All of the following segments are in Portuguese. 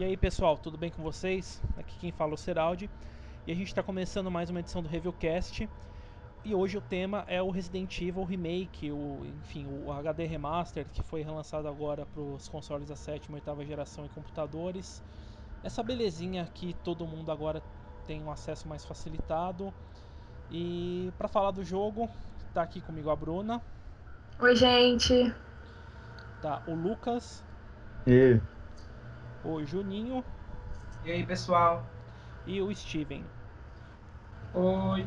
E aí pessoal, tudo bem com vocês? Aqui quem fala é o Seraldi e a gente está começando mais uma edição do Reviewcast e hoje o tema é o Resident Evil Remake, o, enfim, o HD Remaster que foi relançado agora para os consoles da sétima e oitava geração e computadores. Essa belezinha que todo mundo agora tem um acesso mais facilitado. E para falar do jogo, está aqui comigo a Bruna. Oi, gente. Tá o Lucas. E o Juninho. E aí, pessoal? E o Steven. Oi.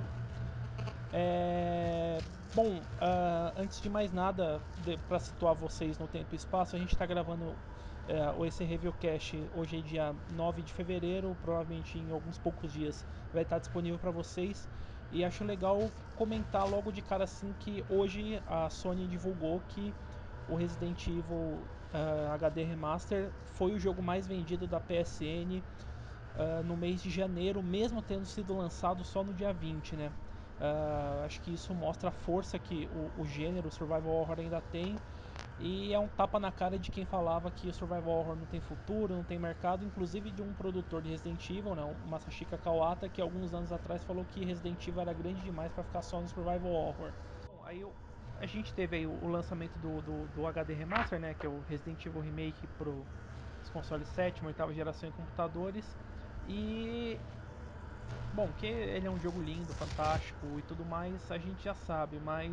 É... Bom, uh, antes de mais nada, para situar vocês no tempo e espaço, a gente está gravando uh, esse Reviewcast hoje é dia 9 de fevereiro, provavelmente em alguns poucos dias vai estar disponível para vocês. E acho legal comentar logo de cara assim que hoje a Sony divulgou que o Resident Evil uh, ah, HD Remaster foi o jogo mais vendido da PSN uh, no mês de janeiro, mesmo tendo sido lançado só no dia 20, né? Uh, acho que isso mostra a força que o, o, gênero Survival Horror ainda tem e é um tapa na cara de quem falava que o Survival Horror não tem futuro, não tem mercado, inclusive de um produtor de Resident Evil, né, o Masashika Kawata, que alguns anos atrás falou que Resident Evil era grande demais para ficar só no Survival Horror. Bom, aí eu a gente teve aí o, lançamento do, do, do, HD Remaster, né, que é o Resident Evil Remake para os consoles 7 oitava geração em computadores. E bom, que ele é um jogo lindo, fantástico e tudo mais, a gente já sabe, mas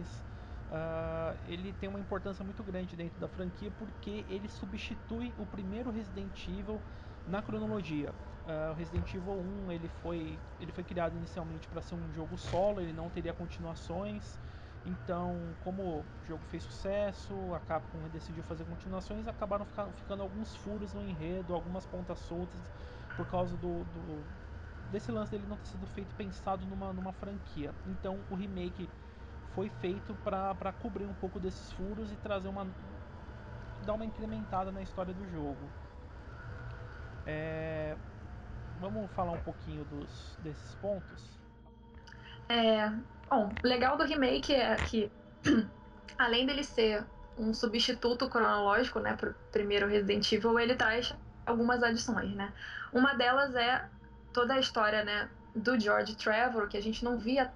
uh, ele tem uma importância muito grande dentro da franquia porque ele substitui o primeiro Resident Evil na cronologia. Uh, o Resident Evil 1 ele foi, ele foi criado inicialmente para ser um jogo solo, ele não teria continuações. Então, como o jogo fez sucesso, a Capcom decidiu fazer continuações, acabaram ficando alguns furos no enredo, algumas pontas soltas, por causa do, do desse lance dele não ter sido feito pensado numa, numa franquia. Então, o remake foi feito para cobrir um pouco desses furos e trazer uma dar uma incrementada na história do jogo. É, vamos falar um pouquinho dos, desses pontos? É, Bom, o legal do remake é que, além dele ser um substituto cronológico, né, pro primeiro Resident Evil, ele traz algumas adições, né? Uma delas é toda a história, né, do George Trevor, que a gente não via,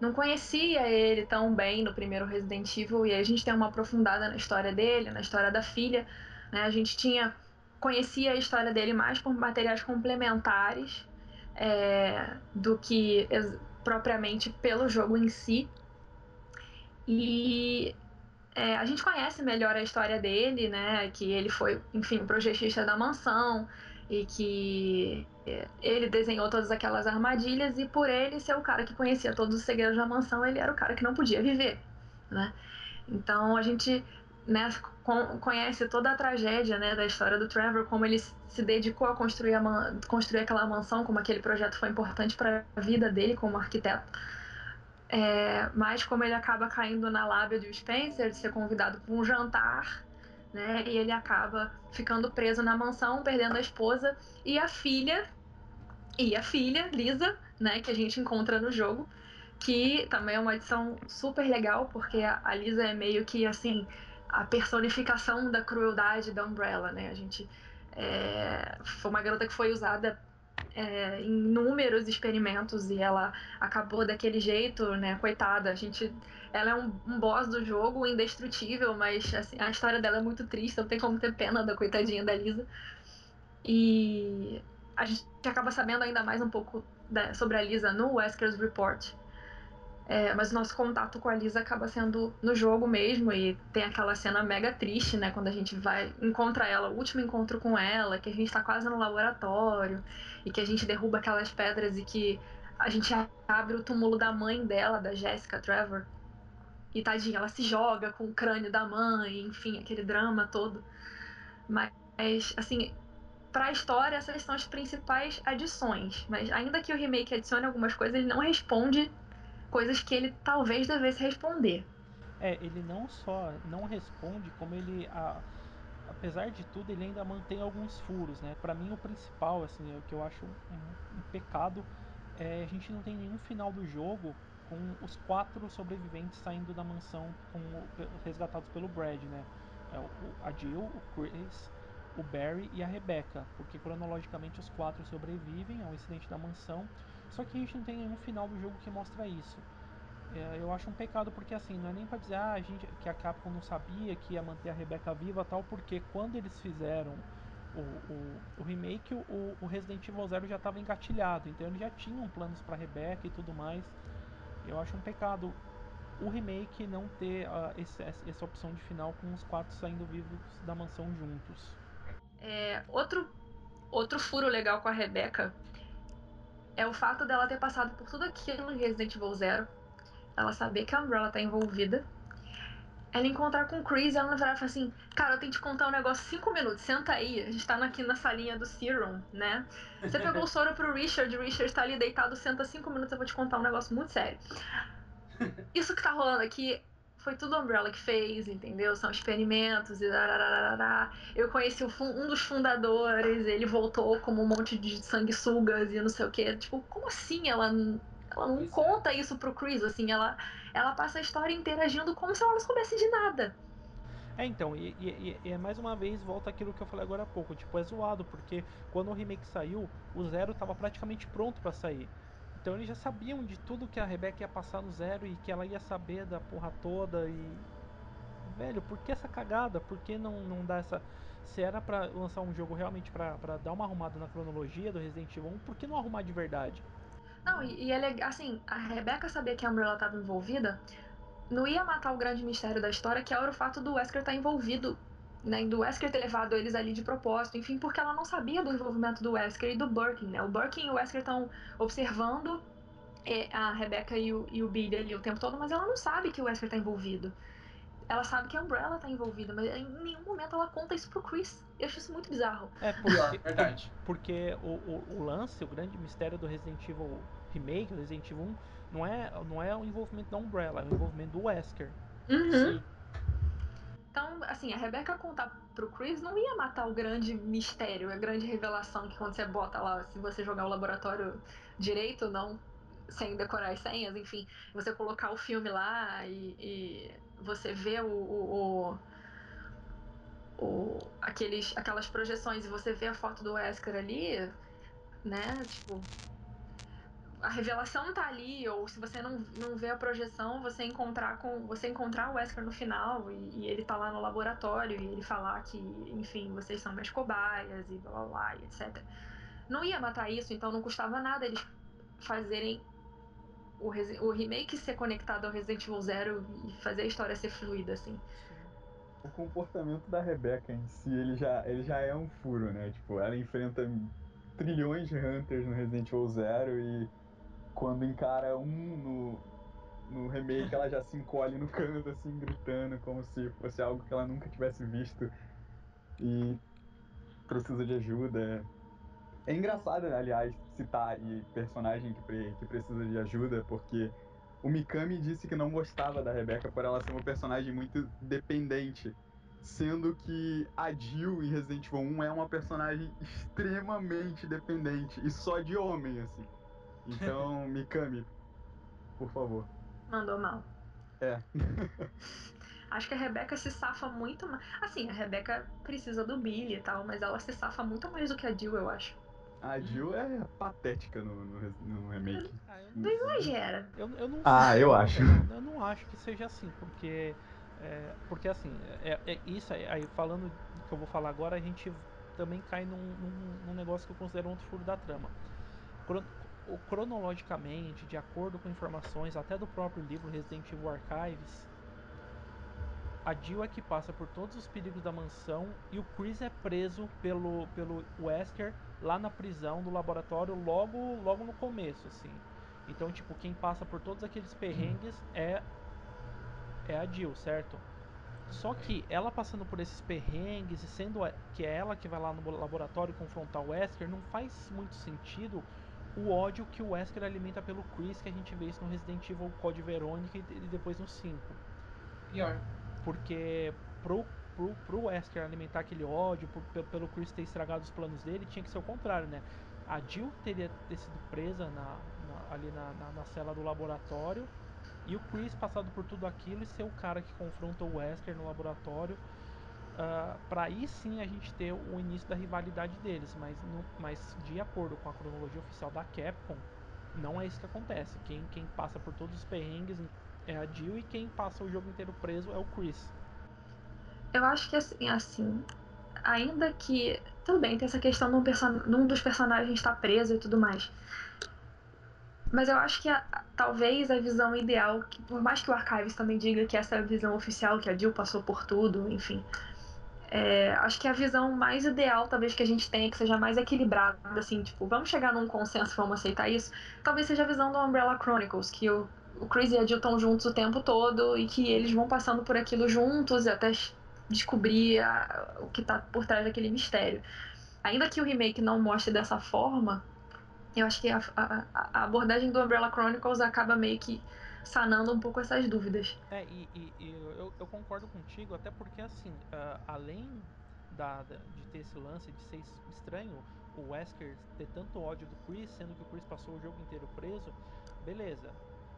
não conhecia ele tão bem no primeiro Resident Evil, e a gente tem uma aprofundada na história dele, na história da filha, né? A gente tinha conhecia a história dele mais por materiais complementares é, do que propriamente pelo jogo em si. E é, a gente conhece melhor a história dele, né? Que ele foi, enfim, projetista da mansão e que é, ele desenhou todas aquelas armadilhas e por ele ser o cara que conhecia todos os segredos da mansão, ele era o cara que não podia viver, né? Então a gente né, conhece toda a tragédia né, da história do Trevor, como ele se dedicou a construir, a construir aquela mansão, como aquele projeto foi importante para a vida dele como arquiteto. É, mas como ele acaba caindo na lábia do Spencer de ser convidado para um jantar, né, e ele acaba ficando preso na mansão, perdendo a esposa e a filha, e a filha, Lisa, né, que a gente encontra no jogo, que também é uma edição super legal, porque a Lisa é meio que assim a personificação da crueldade da Umbrella, né? A gente é, foi uma garota que foi usada é, em inúmeros experimentos e ela acabou daquele jeito, né? Coitada, a gente, ela é um, um boss do jogo, indestrutível, mas assim, a história dela é muito triste, não tem como ter pena da coitadinha da Lisa. E a gente acaba sabendo ainda mais um pouco da, sobre a Lisa no Wesker's Report. É, mas o nosso contato com a Lisa acaba sendo no jogo mesmo e tem aquela cena mega triste, né? Quando a gente vai encontra ela, o último encontro com ela, que a gente tá quase no laboratório e que a gente derruba aquelas pedras e que a gente abre o túmulo da mãe dela, da Jessica Trevor. E tadinha, ela se joga com o crânio da mãe, enfim, aquele drama todo. Mas, assim, para a história, essas são as principais adições. Mas ainda que o remake adicione algumas coisas, ele não responde coisas que ele talvez devesse responder. É, ele não só não responde, como ele, a, apesar de tudo, ele ainda mantém alguns furos, né? Para mim, o principal, assim, o que eu acho um, um, pecado é a gente não tem nenhum final do jogo com os quatro sobreviventes saindo da mansão com, resgatados pelo Brad, né? É, o, a Jill, o Chris, o Barry e a Rebecca, porque cronologicamente os quatro sobrevivem ao incidente da mansão, só que a gente não tem nenhum final do jogo que mostra isso. É, eu acho um pecado porque assim, não é nem pra dizer ah, a gente, que a Capcom não sabia que ia manter a Rebecca viva tal, porque quando eles fizeram o, o, o remake, o, o, Resident Evil Zero já estava engatilhado, então eles já tinham planos para Rebecca e tudo mais. Eu acho um pecado o remake não ter uh, esse, essa opção de final com os quatro saindo vivos da mansão juntos. É, outro, outro furo legal com a Rebecca é o fato dela ter passado por tudo aquilo em Resident Evil Zero. Ela saber que a Umbrella tá envolvida. Ela encontrar com o Chris e ela virar e falar assim: Cara, eu tenho que te contar um negócio cinco minutos, senta aí. A gente tá aqui na salinha do Serum, né? Você pegou o soro pro Richard, o Richard tá ali deitado, senta cinco minutos, eu vou te contar um negócio muito sério. Isso que tá rolando aqui foi tudo a Umbrella que fez, entendeu? São experimentos e dararara. Eu conheci um dos fundadores, ele voltou como um monte de sanguessugas e não sei o que. Tipo, como assim ela ela não isso conta é. isso pro Chris, assim, ela, ela passa a história interagindo como se ela não soubesse de nada. É, então, e, e, e, é mais uma vez volta aquilo que eu falei agora há pouco, tipo, é zoado, porque quando o remake saiu, o Zero tava praticamente pronto para sair. Então eles já sabiam de tudo que a Rebecca ia passar no Zero e que ela ia saber da porra toda e... Velho, por que essa cagada? Por que não, não dá essa... Se era para lançar um jogo realmente para dar uma arrumada na cronologia do Resident Evil 1, por que não arrumar de verdade? Não, e, e é legal, assim, a Rebecca sabia que a Umbrella estava envolvida, não ia matar o grande mistério da história, que era o fato do Wesker estar tá envolvido, né, do Wesker ter levado eles ali de propósito, enfim, porque ela não sabia do envolvimento do Wesker e do Birkin, né? O Birkin e o Wesker estão observando é, a Rebecca e o, e o Billy ali o tempo todo, mas ela não sabe que o Wesker está envolvido ela sabe que a Umbrella tá envolvida, mas em nenhum momento ela conta isso pro Chris. Eu acho isso muito bizarro. É, porque, verdade. Porque o, o, o, lance, o grande mistério do Resident Evil Remake, do Resident Evil 1, não é, não é o envolvimento da Umbrella, é o envolvimento do Wesker. Uhum. Sim. Então, assim, a Rebecca contar pro Chris não ia matar o grande mistério, a grande revelação que quando você bota lá, se você jogar o laboratório direito, não sem decorar as senhas, enfim, você colocar o filme lá e, e você vê o, o, o, o, aqueles, aquelas projeções e você vê a foto do Wesker ali, né? Tipo, a revelação tá ali, ou se você não, não vê a projeção, você encontrar com você encontrar o Wesker no final e, e, ele tá lá no laboratório e ele falar que, enfim, vocês são minhas cobaias e blá blá blá, e etc. Não ia matar isso, então não custava nada eles fazerem o, o remake ser conectado ao Resident Evil Zero e fazer a história ser fluida, assim. O comportamento da Rebecca em si, ele já, ele já é um furo, né? Tipo, ela enfrenta trilhões de Hunters no Resident Evil Zero e quando encara um no, no remake, ela já se encolhe no canto, assim, gritando, como se fosse algo que ela nunca tivesse visto e precisa de ajuda. É engraçado, aliás, citar aí personagem que, que precisa de ajuda, porque o Mikami disse que não gostava da Rebecca por ela ser uma personagem muito dependente. Sendo que a Jill em Resident Evil 1 é uma personagem extremamente dependente e só de homem, assim. Então, Mikami, por favor. Mandou mal. É. Acho que a Rebeca se safa muito mais. Assim, a Rebeca precisa do Billy e tal, mas ela se safa muito mais do que a Jill, eu acho. A Jill é patética no, no, no remake. Ah, não, não exagera. Eu, eu não ah, eu acho. Eu, não acho que seja assim, porque. É, porque assim, é, é isso aí, aí, falando do que eu vou falar agora, a gente também cai num, num, num negócio que eu considero um outro furo da trama. Cronologicamente, de acordo com informações até do próprio livro Resident Evil Archives, a Jill é que passa por todos os perigos da mansão e o Chris é preso pelo, pelo Wesker lá na prisão do laboratório logo, logo no começo, assim. Então, tipo, quem passa por todos aqueles perrengues é é a Jill, certo? Só que ela passando por esses perrengues e sendo que é ela que vai lá no laboratório confrontar o Wesker, não faz muito sentido o ódio que o Wesker alimenta pelo Chris, que a gente vê isso no Resident Evil Code Verônica e depois no 5. Pior. Porque pro, pro, pro Wesker alimentar aquele ódio, pelo Chris ter estragado os planos dele, tinha que ser o contrário, né? A Jill teria ter sido presa na, na ali na, na, na, cela do laboratório e o Chris passado por tudo aquilo e ser o cara que confronta o Wesker no laboratório. Uh, para aí sim a gente ter o início da rivalidade deles, mas, não, mas de acordo com a cronologia oficial da Capcom, não é isso que acontece. Quem, quem passa por todos os perrengues é a Jill e quem passa o jogo inteiro preso é o Chris. Eu acho que assim, assim ainda que. Tudo bem, tem essa questão de um, person um dos personagens estar preso e tudo mais. Mas eu acho que a, talvez a visão ideal, que, por mais que o Archives também diga que essa é a visão oficial, que a Jill passou por tudo, enfim. É, acho que a visão mais ideal, talvez, que a gente tenha, que seja mais equilibrada, assim, tipo, vamos chegar num consenso, vamos aceitar isso, talvez seja a visão do Umbrella Chronicles, que o, o Chris e a Jill estão juntos o tempo todo e que eles vão passando por aquilo juntos até descobrir a, o que está por trás daquele mistério. Ainda que o remake não mostre dessa forma, eu acho que a, a, a, abordagem do Umbrella Chronicles acaba meio que sanando um pouco essas dúvidas. É, e, e, e eu, eu, concordo contigo, até porque assim, uh, além da, de ter esse lance de ser estranho, o Wesker ter tanto ódio do Chris, sendo que o Chris passou o jogo inteiro preso, beleza.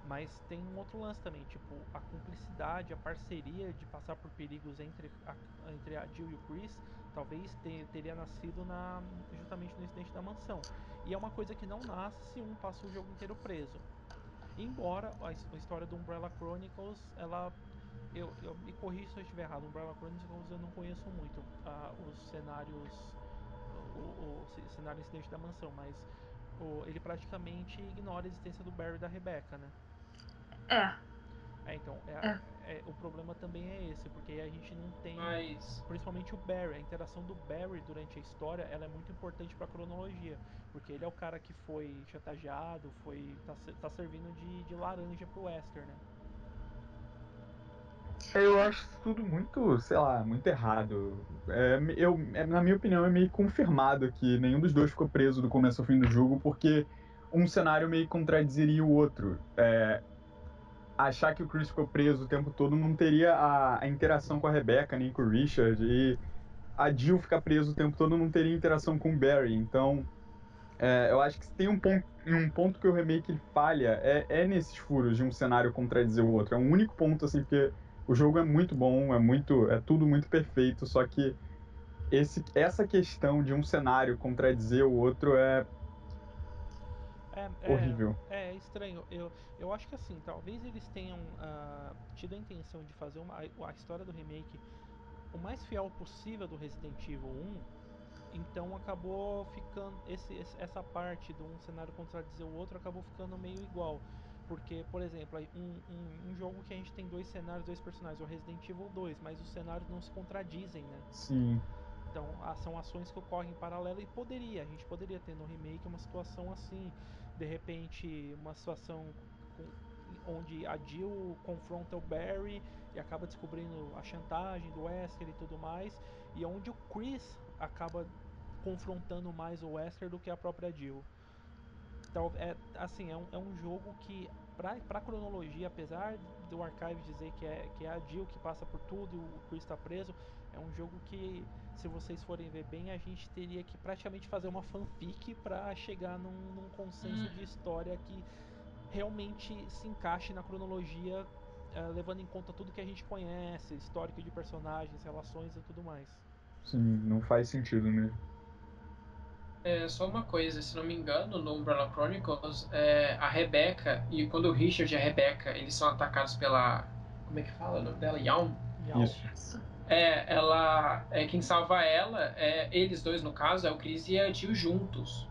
Mas tem um outro lance também, tipo, a cumplicidade, a parceria de passar por perigos entre a, entre a Jill e o Chris, talvez ter, teria nascido na, justamente no incidente da mansão. E é uma coisa que não nasce se um passa o jogo inteiro preso. Embora a, a história do Umbrella Chronicles, ela eu, eu me corrijo se eu estiver errado. Umbrella Chronicles eu não conheço muito os cenários, o, o, o, cenário incidente da mansão, mas o, ele praticamente ignora a existência do Barry e da Rebecca, né? É. É, então, é, é. É, o problema também é esse, porque a gente não tem. Mas... Principalmente o Barry. A interação do Barry durante a história ela é muito importante pra cronologia. Porque ele é o cara que foi chantageado, foi. tá, tá servindo de, de laranja pro Wester, né? Eu acho tudo muito, sei lá, muito errado. É, eu, é, na minha opinião, é meio confirmado que nenhum dos dois ficou preso do começo ao fim do jogo, porque um cenário meio contradiziria o outro. É, achar que o Chris ficou preso o tempo todo não teria a, a, interação com a Rebecca nem com o Richard e a Jill ficar preso o tempo todo não teria interação com o Barry. Então, é, eu acho que tem um ponto, um ponto que o remake falha é, é nesses furos de um cenário contradizer o outro. É um único ponto assim porque o jogo é muito bom, é muito, é tudo muito perfeito, só que esse, essa questão de um cenário contradizer o outro é é, é, horrível. É, é, estranho. Eu, eu acho que assim, talvez eles tenham uh, tido a intenção de fazer uma, a, história do remake o mais fiel possível do Resident Evil 1. Então acabou ficando. Esse, essa parte de um cenário contradizer o outro acabou ficando meio igual. Porque, por exemplo, um, um, um, jogo que a gente tem dois cenários, dois personagens, o Resident Evil 2, mas os cenários não se contradizem, né? Sim. Então, são ações que ocorrem em paralelo e poderia, a gente poderia ter no remake uma situação assim, de repente, uma situação com, onde a Jill confronta o Barry e acaba descobrindo a chantagem do Wesker e tudo mais, e onde o Chris acaba confrontando mais o Wesker do que a própria Jill. Então, é, assim, é um, é um jogo que, pra, pra cronologia, apesar do Archive dizer que é, que é a Jill que passa por tudo e o Chris está preso, é um jogo que, se vocês forem ver bem, a gente teria que praticamente fazer uma fanfic para chegar num, num consenso hum. de história que realmente se encaixe na cronologia, uh, levando em conta tudo que a gente conhece, histórico de personagens, relações e tudo mais. Sim, não faz sentido mesmo. É, só uma coisa, se não me engano, no Umbrella Chronicles, é, a Rebecca, e quando o Richard e a Rebecca, eles são atacados pela... Como é que fala o nome dela? Yawn? Isso. É, ela... É, quem salva ela, é, eles dois no caso, é o Chris e a Jill juntos.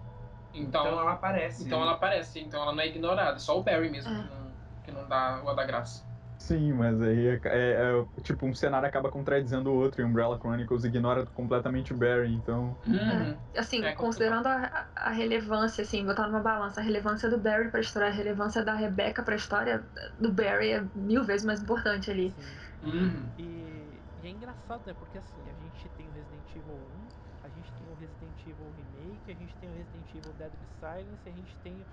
Então, então ela aparece. Então né? ela aparece, então ela não é ignorada, só o Barry mesmo é. que, não, que não dá o da graça. Sim, mas aí é, é, é, tipo, um cenário acaba contradizendo o outro e Umbrella Chronicles ignora completamente o Barry, então. Uhum. É, assim, é considerando a, a, relevância, assim, botar numa balança a relevância do Barry pra história, a relevância da Rebecca pra história, do Barry é mil vezes mais importante ali. Uhum. E, é engraçado, né? Porque assim, a gente tem o Resident Evil 1 a gente tem o Resident Evil Remake, a gente tem o Resident Evil Deadly Silence, a gente tem o,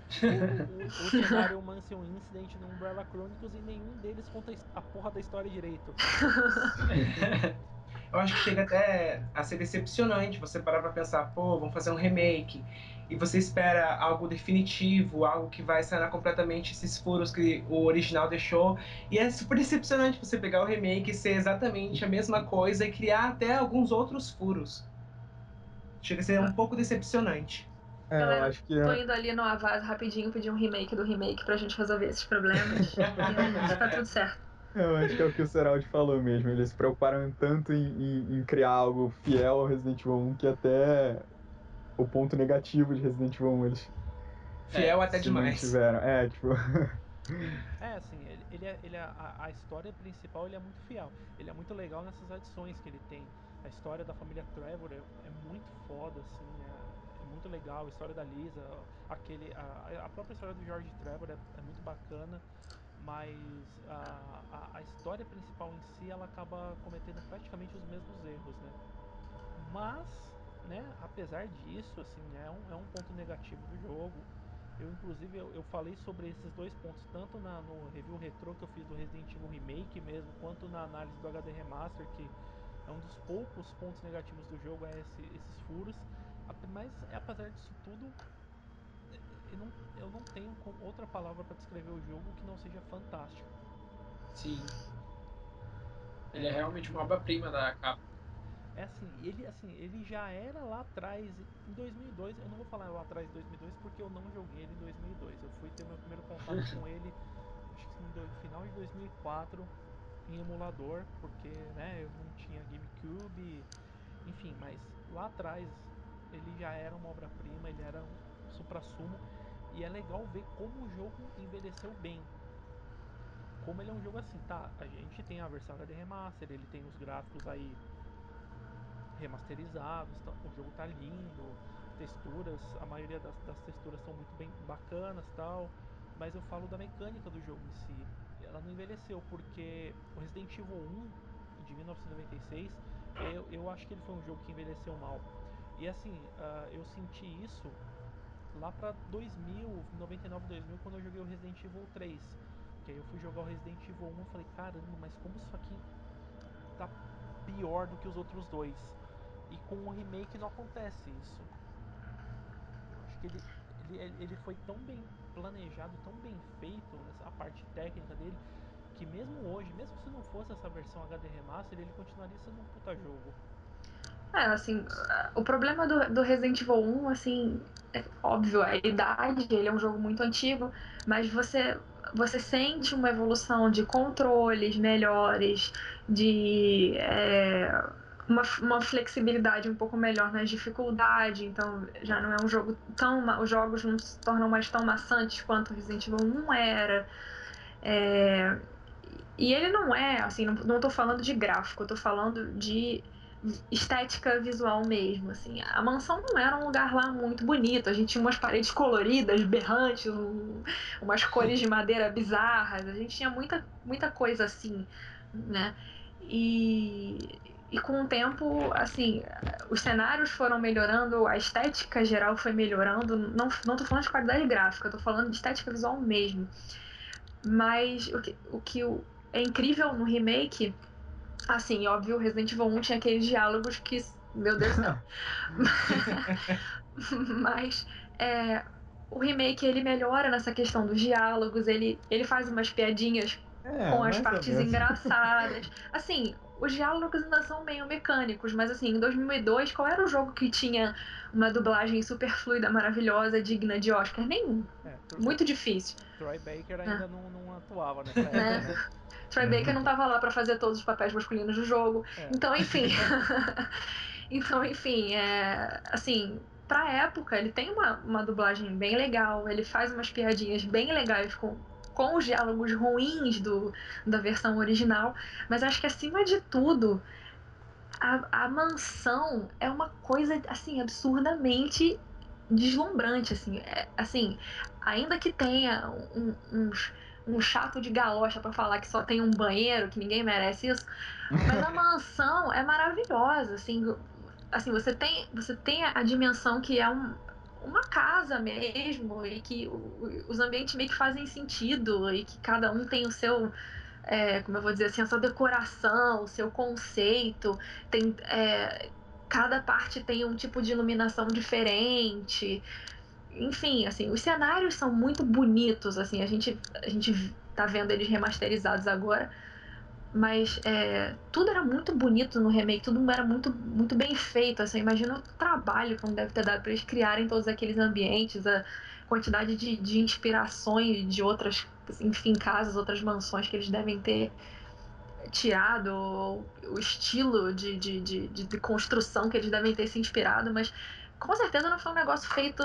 o, o, o cenário Mansion Incident no Umbrella Chronicles e nenhum deles conta a porra da história direito. Eu acho que chega até a ser decepcionante você parar pra pensar, pô, vamos fazer um remake. E você espera algo definitivo, algo que vai sanar completamente esses furos que o original deixou. E é super decepcionante você pegar o remake e ser exatamente a mesma coisa e criar até alguns outros furos. Chega a ser um pouco decepcionante. É, eu Galera, acho que Tô é, indo ali no Avaz rapidinho pedir um remake do remake pra gente resolver esses problemas. e tá tudo certo. Eu acho que é o que o Seraldi falou mesmo. Eles se preocuparam tanto em, em- em criar algo fiel ao Resident Evil 1 que até o ponto negativo de Resident Evil 1 eles Fiel até se demais. mantiveram. É, tipo. É, assim, ele, ele é, ele é- a, a história principal ele é muito fiel. Ele é muito legal nessas adições que ele tem. A história da família Trevor é, é muito foda, assim, é, é muito legal. A história da Lisa, aquele, a, a própria história do George Trevor é, é muito bacana. Mas a, a, a história principal em si ela acaba cometendo praticamente os mesmos erros, né? Mas, né, apesar disso, assim, é um, é um ponto negativo do jogo. Eu, inclusive, eu, eu falei sobre esses dois pontos, tanto na, no review retrô que eu fiz do Resident Evil Remake mesmo, quanto na análise do HD Remaster, que é um dos poucos pontos negativos do jogo, é esse- esses furos. Mas, apesar disso tudo, eu não, eu não tenho outra palavra para descrever o jogo que não seja fantástico. Sim. Ele é realmente uma obra-prima da capa. É assim, ele assim, ele já era lá atrás em 2002. Eu não vou falar lá atrás em 2002 porque eu não joguei ele em 2002. Eu fui ter meu primeiro contato com ele acho que no final de 2004 em emulador, porque, né, eu não tinha GameCube, enfim, mas lá atrás ele já era uma obra-prima, ele era um supra-sumo e é legal ver como o jogo envelheceu bem. Como ele é um jogo assim, tá? A gente tem a versão HD Remaster, ele tem os gráficos aí remasterizados, tá- o jogo tá lindo, texturas, a maioria das, das texturas são muito bem bacanas tal, mas eu falo da mecânica do jogo em si. Ela não envelheceu porque o Resident Evil 1 de 1996, eu, eu acho que ele foi um jogo que envelheceu mal. E assim, ah, eu senti isso lá pra 2000, 99, 2000, quando eu joguei o Resident Evil 3. Que aí eu fui jogar o Resident Evil 1 e falei, caramba, mas como isso aqui tá pior do que os outros dois. E com o remake não acontece isso. Acho que ele, ele, ele foi tão bem planejado, tão bem feito, a parte técnica dele, que mesmo hoje, mesmo se não fosse essa versão HD Remaster, ele continuaria sendo um puta jogo. É, assim, o problema do, do Resident Evil 1, assim, é óbvio, a idade, ele é um jogo muito antigo, mas você, você sente uma evolução de controles melhores, de é, uma, uma flexibilidade um pouco melhor nas dificuldades, então já não é um jogo tão. Os jogos não se tornam mais tão maçantes quanto o Resident Evil 1 era. É, e ele não é, assim, não, tô falando de gráfico, tô falando de estética visual mesmo, assim. A mansão não era um lugar lá muito bonito, a gente tinha umas paredes coloridas, berrantes, um- umas cores de madeira bizarras, a gente tinha muita, muita coisa assim, né? E, e com o tempo, assim, os cenários foram melhorando, a estética geral foi melhorando, não, não tô falando de qualidade gráfica, tô falando de estética visual mesmo. Mas o que, o que é incrível no remake Assim, óbvio, o Resident Evil 1 tinha aqueles diálogos que. Meu Deus do céu. Mas é, o remake ele melhora nessa questão dos diálogos, ele, ele faz umas piadinhas É, com as partes engraçadas. Assim, os diálogos ainda são meio mecânicos, mas assim, em 2002, qual era o jogo que tinha uma dublagem super fluida, maravilhosa, digna de Oscar? Nenhum. É, Muito difícil. Troy Baker ainda não, não atuava nessa época, Né? né? Troy Baker não tava lá pra fazer todos os papéis masculinos do jogo. É. Então, enfim. então, enfim, é, assim, pra época, ele tem uma, uma dublagem bem legal, ele faz umas piadinhas bem legais com, com os diálogos ruins do, da versão original, mas acho que acima de tudo, a, a mansão é uma coisa, assim, absurdamente deslumbrante, assim, é, assim, ainda que tenha um- uns um chato de galocha pra falar que só tem um banheiro, que ninguém merece isso. Mas a mansão é maravilhosa, assim. assim, você tem, você tem a dimensão que é um, uma casa mesmo, e que os ambientes meio que fazem sentido, e que cada um tem o seu. É, como eu vou dizer assim, a sua decoração, o seu conceito, tem, é, cada parte tem um tipo de iluminação diferente. Enfim, assim, os cenários são muito bonitos, assim, a gente, a gente tá vendo eles remasterizados agora, mas é, tudo era muito bonito no remake, tudo era muito, muito bem feito. Assim, imagina o trabalho que deve ter dado para eles criarem todos aqueles ambientes, a quantidade de, de inspirações de outras, enfim, casas, outras mansões que eles devem ter tirado, o estilo de, de, de, de construção que eles devem ter se inspirado, mas com certeza não foi um negócio feito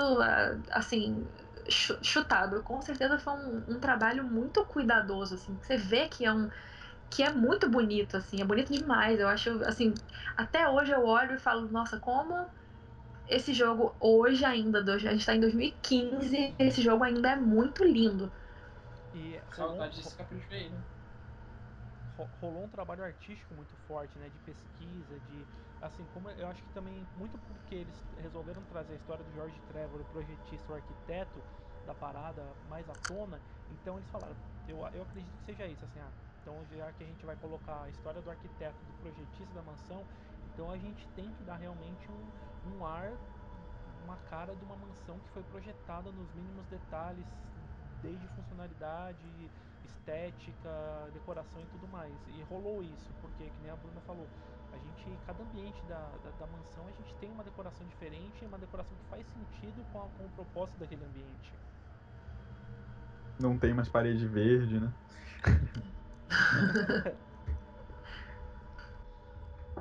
assim chutado. Com certeza foi um, um trabalho muito cuidadoso, assim. Você vê que é um que é muito bonito, assim, é bonito demais. Eu acho, assim, até hoje eu olho e falo, nossa, como esse jogo hoje ainda, a gente tá em 2015, esse jogo ainda é muito lindo. E Saudade desse capricho aí, né? rolou um trabalho artístico muito forte, né, de pesquisa, de assim como eu acho que também muito porque eles resolveram trazer a história do George Trevor, o projetista, o arquiteto da parada mais à tona, então eles falaram, eu, eu acredito que seja isso, assim, ah, então, já que a gente vai colocar a história do arquiteto, do projetista da mansão, então a gente tem que dar realmente um, um ar, uma cara de uma mansão que foi projetada nos mínimos detalhes, desde funcionalidade, estética, decoração e tudo mais. E rolou isso, porque, que nem a Bruna falou, a gente, cada ambiente da, da, da mansão, a gente tem uma decoração diferente, uma decoração que faz sentido com, a, com o propósito daquele ambiente. Não tem mais parede verde, né?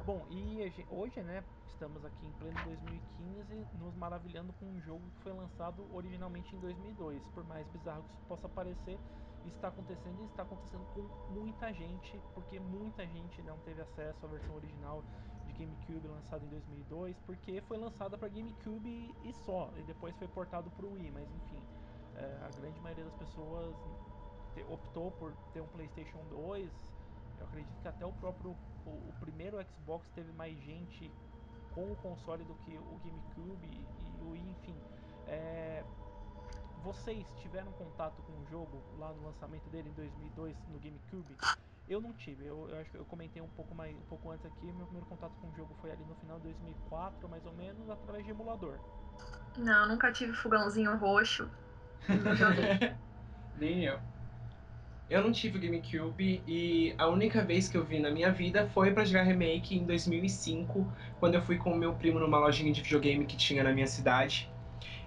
Bom, e hoje, né, estamos aqui em pleno 2015, nos maravilhando com um jogo que foi lançado originalmente em 2002. Por mais bizarro que isso possa parecer, está acontecendo e está acontecendo com muita gente, porque muita gente não teve acesso à versão original de GameCube lançada em 2002, porque foi lançada para GameCube e só, e depois foi portado para o Wii, mas enfim, é, a grande maioria das pessoas optou por ter um PlayStation 2. Eu acredito que até o próprio o, o primeiro Xbox teve mais gente com o console do que o GameCube e o enfim. É, vocês tiveram contato com o jogo lá no lançamento dele em 2002 no GameCube? Eu não tive, eu, eu acho que eu comentei um pouco mais um pouco antes aqui, meu primeiro contato com o jogo foi ali no final de 2004, mais ou menos, através de emulador. Não, nunca tive fogãozinho roxo. Nem eu. Eu não tive o GameCube e a única vez que eu vi na minha vida foi para jogar remake em 2005, quando eu fui com o meu primo numa lojinha de videogame que tinha na minha cidade.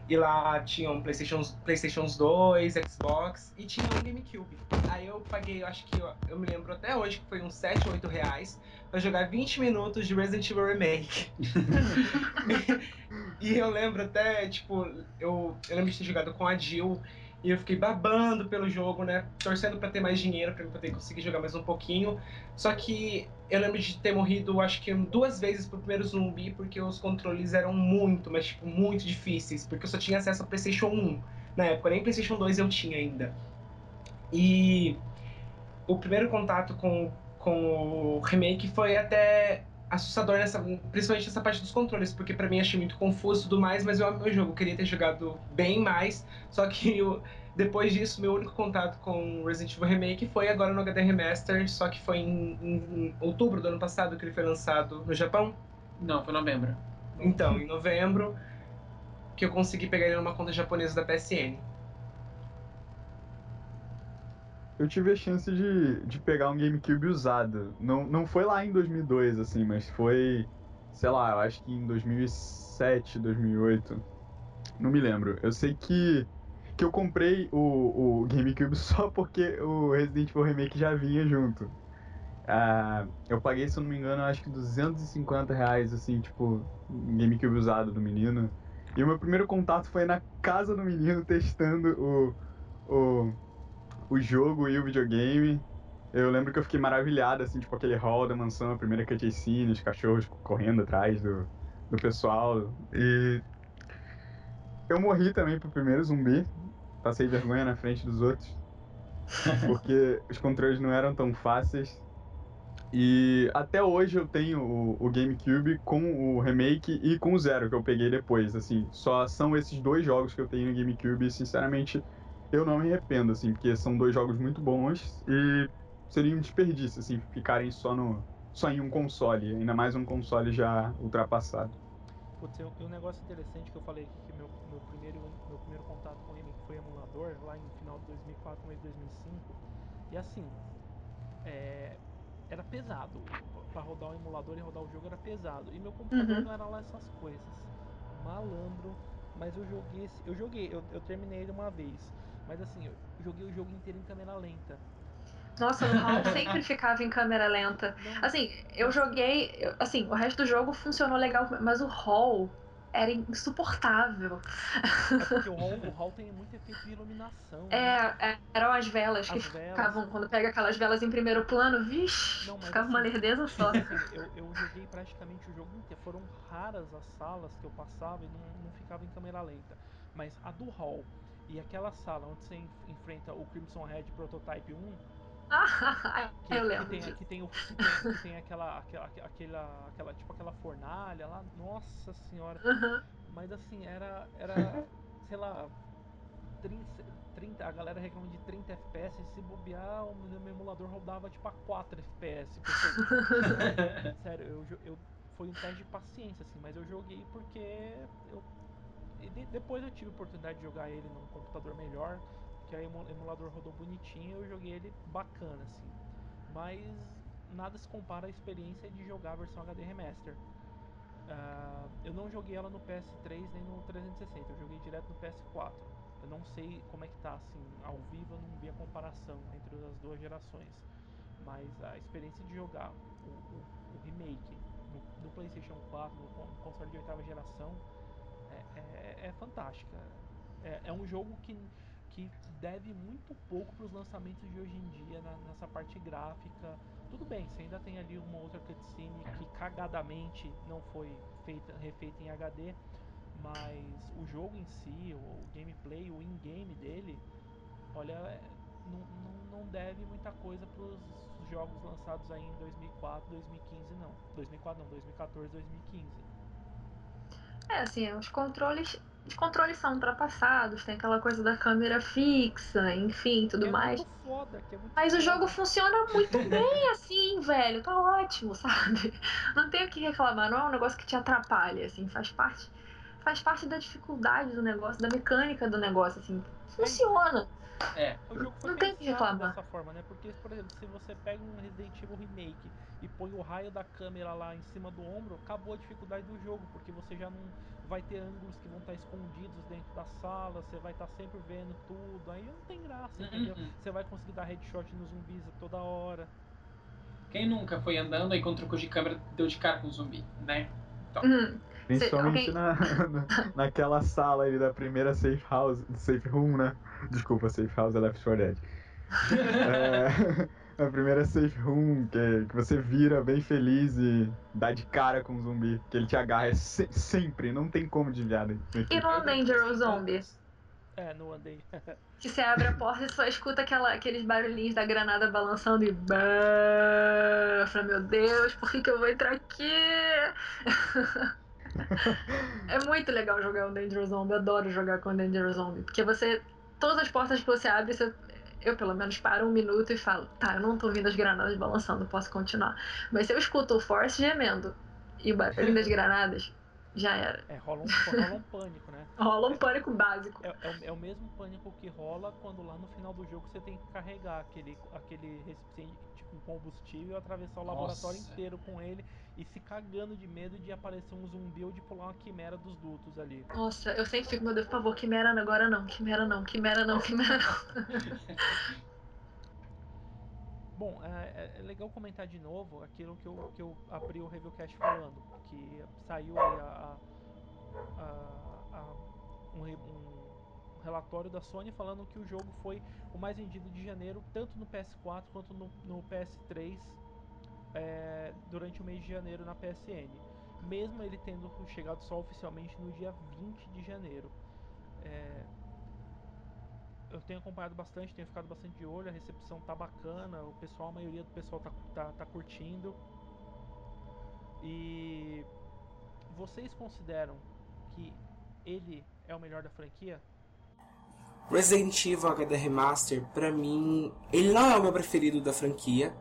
E lá tinham PlayStation, PlayStation 2, Xbox e tinha um GameCube. Aí eu paguei, eu acho que eu, eu me lembro até hoje que foi uns 7 ou 8 reais pra jogar 20 minutos de Resident Evil Remake. e eu lembro até, tipo, eu, eu lembro de ter jogado com a Jill e eu fiquei babando pelo jogo, né? Torcendo para ter mais dinheiro para poder conseguir jogar mais um pouquinho. Só que eu lembro de ter morrido, acho que duas vezes pro primeiro zumbi, porque os controles eram muito, mas tipo, muito difíceis. Porque eu só tinha acesso ao PlayStation 1 na época, nem PlayStation 2 eu tinha ainda. E o primeiro contato com, com o remake foi até assustador nessa, principalmente nessa parte dos controles, porque para mim achei muito confuso e tudo mais, mas eu amo meu jogo, queria ter jogado bem mais, só que eu, depois disso, meu único contato com Resident Evil Remake foi agora no HD Remaster, só que foi em, em, em outubro do ano passado que ele foi lançado no Japão. Não, foi novembro. Então, em novembro, que eu consegui pegar ele numa conta japonesa da PSN. Eu tive a chance de, de pegar um GameCube usado. Não, não foi lá em 2002, assim, mas foi, sei lá, eu acho que em 2007, 2008. Não me lembro. Eu sei que, que eu comprei o, o GameCube só porque o Resident Evil Remake já vinha junto. Uh, eu paguei, se eu não me engano, acho que 250 reais, assim, tipo, GameCube usado do menino. E o meu primeiro contato foi na casa do menino testando o, o o jogo e o videogame. Eu lembro que eu fiquei maravilhado, assim, tipo, aquele hall da mansão, a primeira cutscene, os cachorros correndo atrás do, do pessoal. E eu morri também pro primeiro zumbi. Passei vergonha na frente dos outros. Porque os controles não eram tão fáceis. E até hoje eu tenho o, o, GameCube com o remake e com o Zero que eu peguei depois, assim, só são esses dois jogos que eu tenho no GameCube e sinceramente eu não me arrependo, assim, porque são dois jogos muito bons e seria um desperdício, assim, ficarem só no só em um console, ainda mais um console já ultrapassado. Putz, um negócio interessante que eu falei que meu, meu, primeiro, meu primeiro contato com remake foi emulador, lá em final de 2004, começo de 2005. E assim, é, era pesado. Para rodar o emulador e rodar o jogo era pesado. E meu computador uhum. não era lá essas coisas. Malandro. Mas eu joguei. Eu joguei, eu, eu terminei ele uma vez. Mas assim, eu joguei o jogo inteiro em câmera lenta. Nossa, no Hall sempre ficava em câmera lenta. Assim, eu joguei. Assim, o resto do jogo funcionou legal, mas o Hall era insuportável. É porque o hall, o hall tem muito efeito de iluminação. É, né? É, eram as velas as que velas. ficavam, quando pega aquelas velas em primeiro plano, vixe, não, ficava assim, uma lerdeza só. Assim, eu, eu joguei praticamente o jogo inteiro. Foram raras as salas que eu passava e não, não ficava em câmera lenta. Mas a do hall e aquela sala onde você enfrenta o Crimson Red Prototype 1 que, eu lembro. Que tem, que tem, o, que tem, que tem aquela, aquela, aquela, aquela, tipo aquela fornalha lá. Nossa senhora. Uhum. Mas assim, era, era sei lá, 30, 30, a galera reclama de 30 FPS. Se bobear, o meu emulador rodava tipo a 4 FPS. Porque, sério, eu, eu, foi um teste de paciência, assim, mas eu joguei porque eu. E de, depois eu tive a oportunidade de jogar ele num computador melhor que o emulador rodou bonitinho eu joguei ele bacana, assim. Mas nada se compara à experiência de jogar a versão HD Remaster. Uh, eu não joguei ela no PS3 nem no 360, eu joguei direto no PS4. Eu não sei como é que tá, assim, ao vivo eu não vi a comparação entre as duas gerações. Mas a experiência de jogar o, o, o remake no, no, PlayStation 4, no, no console de oitava geração, é, é, é fantástica. É, é um jogo que que deve muito pouco para os lançamentos de hoje em dia na, nessa parte gráfica. Tudo bem, você ainda tem ali uma outra cutscene que cagadamente não foi feita, refeita em HD, mas o jogo em si, o, gameplay, o in-game dele, olha, é, não, não, não deve muita coisa para os jogos lançados aí em 2004, 2015 não. 2004 não, 2014, 2015. É, assim, os controles os controles são ultrapassados, tem aquela coisa da câmera fixa, enfim, tudo é mais. Muito foda, que é muito Mas o jogo funciona muito bem assim, velho. Tá ótimo, sabe? Não tem o que reclamar, não é um negócio que te atrapalha, assim, faz parte faz parte da dificuldade do negócio, da mecânica do negócio, assim. Funciona. É. O jogo foi não tem que reclamar. dessa forma, né? Porque, por exemplo, se você pega um Resident Evil Remake e põe o raio da câmera lá em cima do ombro, acabou a dificuldade do jogo, porque você já não vai ter ângulos que vão estar escondidos dentro da sala, você vai estar sempre vendo tudo, aí não tem graça, entendeu? Uhum. Você vai conseguir dar headshot nos zumbis a toda hora. Quem nunca foi andando e com truco de câmera deu de cara com um zumbi, né? Então. Uhum. Principalmente na, na, naquela sala ali da primeira safe house, safe room, né? Desculpa, safe house é Left 4 Dead. é, a primeira safe room que, que você vira bem feliz e dá de cara com o zumbi, que ele te agarra é se, sempre, não tem como desviar dele. E no Dangerous Zombie? É, no andei. que você abre a porta e só escuta aquela, aqueles barulhinhos da granada balançando e. Eu falei, meu Deus, por que, que eu vou entrar aqui? é muito legal jogar o Dangerous Zombie, adoro jogar com o Dangerous Zombie, porque você. Todas as portas que você abre, você, eu pelo menos paro um minuto e falo, tá, eu não tô ouvindo as granadas balançando, posso continuar. Mas se eu escuto o Force gemendo e o barulho das granadas, já era. É, rola um, rola um pânico, né? rola um pânico básico. É, é, é, o mesmo pânico que rola quando lá no final do jogo você tem que carregar aquele, aquele recipiente tipo combustível, atravessar o Nossa. laboratório inteiro com ele e se cagando de medo de aparecer um zumbi ou de pular uma quimera dos dutos ali. Nossa, eu sempre fico, meu Deus, por favor, quimera agora não, quimera não, quimera não, quimera não. Bom, é, é, legal comentar de novo aquilo que eu, que eu abri o Reviewcast falando, que saiu aí a, a, a, um, um, relatório da Sony falando que o jogo foi o mais vendido de janeiro, tanto no PS4 quanto no, no PS3, é, durante o mês de janeiro na PSN. Mesmo ele tendo chegado só oficialmente no dia 20 de janeiro. É, eu tenho acompanhado bastante, tenho ficado bastante de olho, a recepção tá bacana, o pessoal, a maioria do pessoal tá, tá, tá curtindo. E vocês consideram que ele é o melhor da franquia? Resident Evil HD Remaster, pra mim, ele não é o meu preferido da franquia.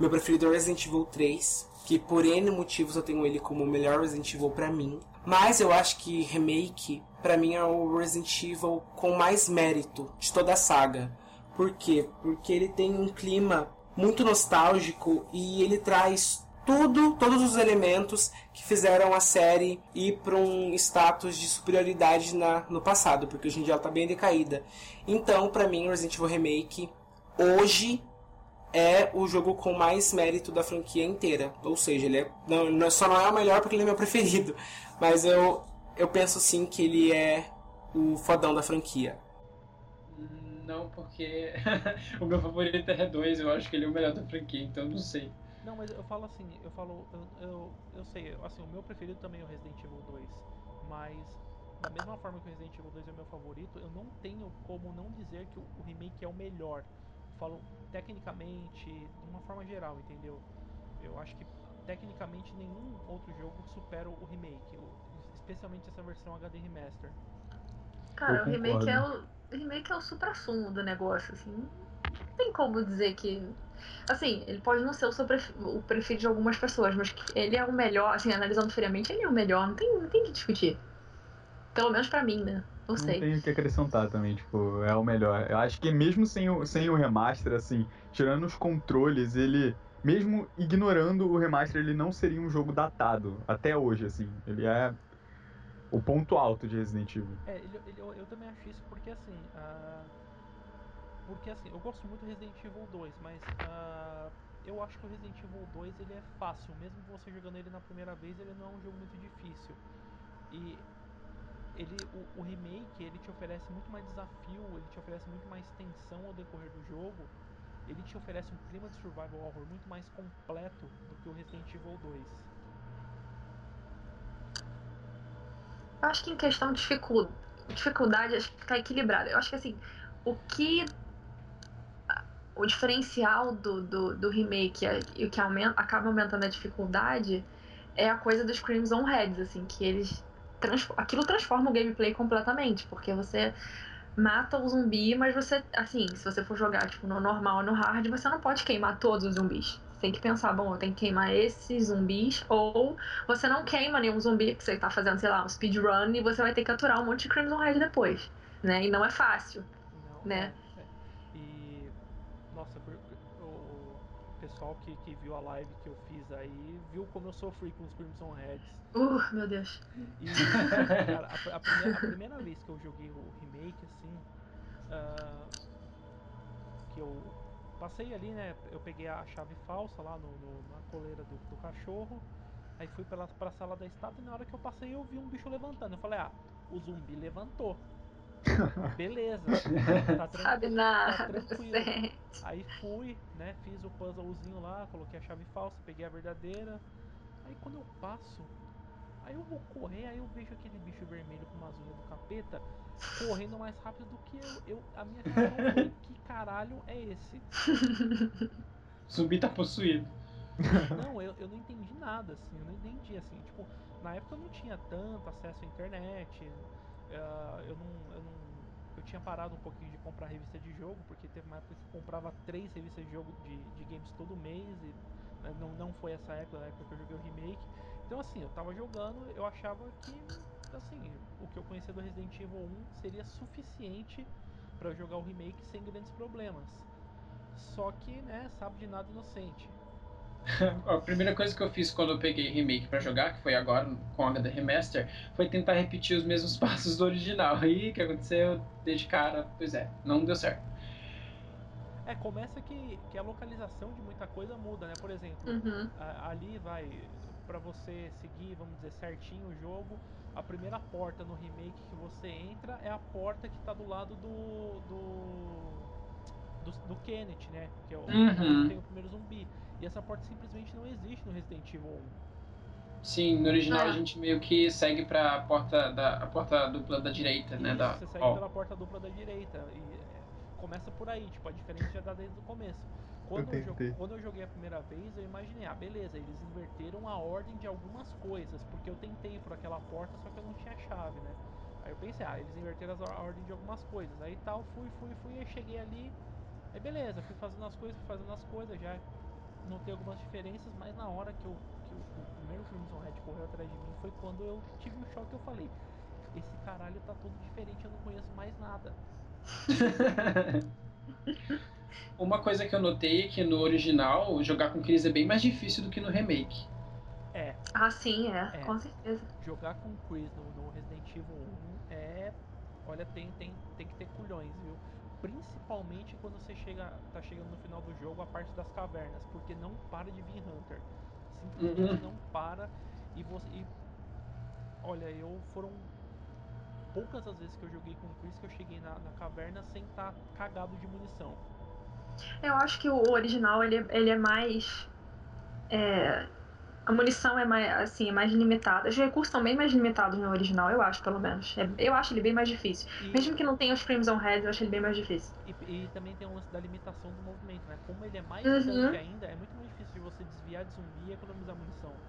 Meu preferido é Resident Evil 3, que por N motivos eu tenho ele como o melhor Resident Evil pra mim. Mas eu acho que Remake, pra mim, é o Resident Evil com mais mérito de toda a saga. Por quê? Porque ele tem um clima muito nostálgico e ele traz tudo, todos os elementos que fizeram a série ir para um status de superioridade na, no passado, porque hoje em dia ela está bem decaída. Então, para mim, Resident Evil Remake hoje é o jogo com mais mérito da franquia inteira. Ou seja, ele é, não, não, só não é o melhor porque ele é meu preferido, mas eu, eu penso sim que ele é o fodão da franquia. Não, porque o meu favorito é 2, eu acho que ele é o melhor da franquia, então não sei. Não, mas eu falo assim, eu falo, eu, eu, eu sei, assim, o meu preferido também é o Resident Evil 2, mas da mesma forma que o Resident Evil 2 é o meu favorito, eu não tenho como não dizer que o, o remake é o melhor. Eu falo tecnicamente, de uma forma geral, entendeu? Eu acho que tecnicamente nenhum outro jogo supera o remake, especialmente essa versão HD Remaster. Cara, o remake é o, o remake é o supra-sumo do negócio, assim. Não tem como dizer que Assim, ele pode não ser o, seu o preferido de algumas pessoas, mas ele é o melhor, assim, analisando friamente, ele é o melhor, não tem, não tem que discutir. Pelo menos para mim, né? Não, não sei. Não tenho o que acrescentar também, tipo, é o melhor. Eu acho que mesmo sem o, sem o remaster, assim, tirando os controles, ele. Mesmo ignorando o remaster, ele não seria um jogo datado. Até hoje, assim. Ele é o ponto alto de Resident Evil. É, ele, ele, eu, eu, também acho isso porque, assim. Uh porque assim, eu gosto muito do Resident Evil 2, mas uh, eu acho que o Resident Evil 2 ele é fácil, mesmo você jogando ele na primeira vez, ele não é um jogo muito difícil. E ele, o, o, remake ele te oferece muito mais desafio, ele te oferece muito mais tensão ao decorrer do jogo, ele te oferece um clima de survival horror muito mais completo do que o Resident Evil 2. Eu acho que em questão de dificuldade, acho que tá equilibrado. Eu acho que assim, o que o diferencial do, do, do remake e o que aumenta, acaba aumentando a dificuldade é a coisa dos Crimson Heads, assim, que eles. Aquilo transforma o gameplay completamente, porque você mata o zumbi, mas você, assim, se você for jogar tipo, no normal ou no hard, você não pode queimar todos os zumbis. Você tem que pensar, bom, eu tenho que queimar esses zumbis, ou você não queima nenhum zumbi, porque você tá fazendo, sei lá, um speedrun e você vai ter que aturar um monte de Crimson Head depois, né? E não é fácil, não, né? Pessoal que, que viu a live que eu fiz aí viu como eu sofri com os Crimson Heads. Uh, meu Deus. E, cara, a, a, primeira, a, primeira, vez que eu joguei o remake, assim, uh, que eu passei ali, né? Eu peguei a chave falsa lá no, no na coleira do, do, cachorro. Aí fui pela, pra sala da estátua e na hora que eu passei eu vi um bicho levantando. Eu falei, ah, o zumbi levantou. Beleza. Tá, Sabe nada, tá tranquilo. Aí fui, né? Fiz o puzzlezinho lá, coloquei a chave falsa, peguei a verdadeira. Aí quando eu passo, aí eu vou correr, aí eu vejo aquele bicho vermelho com umas unhas do capeta correndo mais rápido do que eu. eu a minha questão foi, que caralho é esse? Zumbi tá possuído. Não, eu, eu não entendi nada, assim, eu não entendi, assim, tipo, na época eu não tinha tanto acesso à internet, Uh, eu, não, eu não. Eu tinha parado um pouquinho de comprar revista de jogo, porque teve uma época que eu comprava três revistas de jogo de, de games todo mês e né, não, não foi essa época, a época que eu joguei o remake. Então assim, eu tava jogando, eu achava que assim, o que eu conhecia do Resident Evil 1 seria suficiente para jogar o remake sem grandes problemas. Só que, né, sabe de nada inocente. a primeira coisa que eu fiz quando eu peguei remake para jogar, que foi agora com a HD Remaster, foi tentar repetir os mesmos passos do original. Aí o que aconteceu? Desde cara, pois é, não deu certo. É, começa que, que a localização de muita coisa muda, né? Por exemplo, uhum. a, ali vai, para você seguir, vamos dizer, certinho o jogo, a primeira porta no remake que você entra é a porta que tá do lado do. do. do, do Kenneth, né? Que é o, uhum. tem o primeiro zumbi. E essa porta simplesmente não existe no Resident Evil 1. Sim, no original ah. a gente meio que segue para a porta da a porta dupla da direita, Isso, né, da Você segue oh. pela porta dupla da direita e é, começa por aí, tipo, a diferença já dá desde o começo. Quando eu, jo- quando eu joguei a primeira vez, eu imaginei, ah, beleza, eles inverteram a ordem de algumas coisas, porque eu tentei por aquela porta, só que eu não tinha chave, né? Aí eu pensei, ah, eles inverteram a ordem de algumas coisas. Aí tal, fui, fui, fui, aí cheguei ali, aí beleza, fui fazendo as coisas, fui fazendo as coisas, já notei algumas diferenças, mas na hora que, eu, que o, o primeiro Crimson Red correu atrás de mim foi quando eu tive o choque, eu falei, esse caralho tá todo diferente, eu não conheço mais nada. Uma coisa que eu notei é que no original, jogar com Chris é bem mais difícil do que no remake. É, Ah, sim, é, É. com certeza. jogar com o Chris no, no Resident Evil 1 é. Olha, tem, tem, tem que ter culhões, viu? Principalmente quando você chega, tá chegando no final do jogo, a parte das cavernas, porque não para de vir Hunter. Simplesmente Uhum. não para. E você. E, olha, eu foram poucas as vezes que eu joguei com o Chris que eu cheguei na, na caverna sem estar cagado de munição. Eu acho que o original ele, ele é mais. é, a munição é mais, assim, é mais limitada. Os recursos são bem mais limitados no original, eu acho, pelo menos. É- eu acho ele bem mais difícil. E, Mesmo que não tenha os Crimson Heads, eu acho ele bem mais difícil. e, e também tem o lance da limitação do movimento, né? Como ele é mais Uhum. ainda, é muito mais difícil de você desviar de zumbi e economizar munição.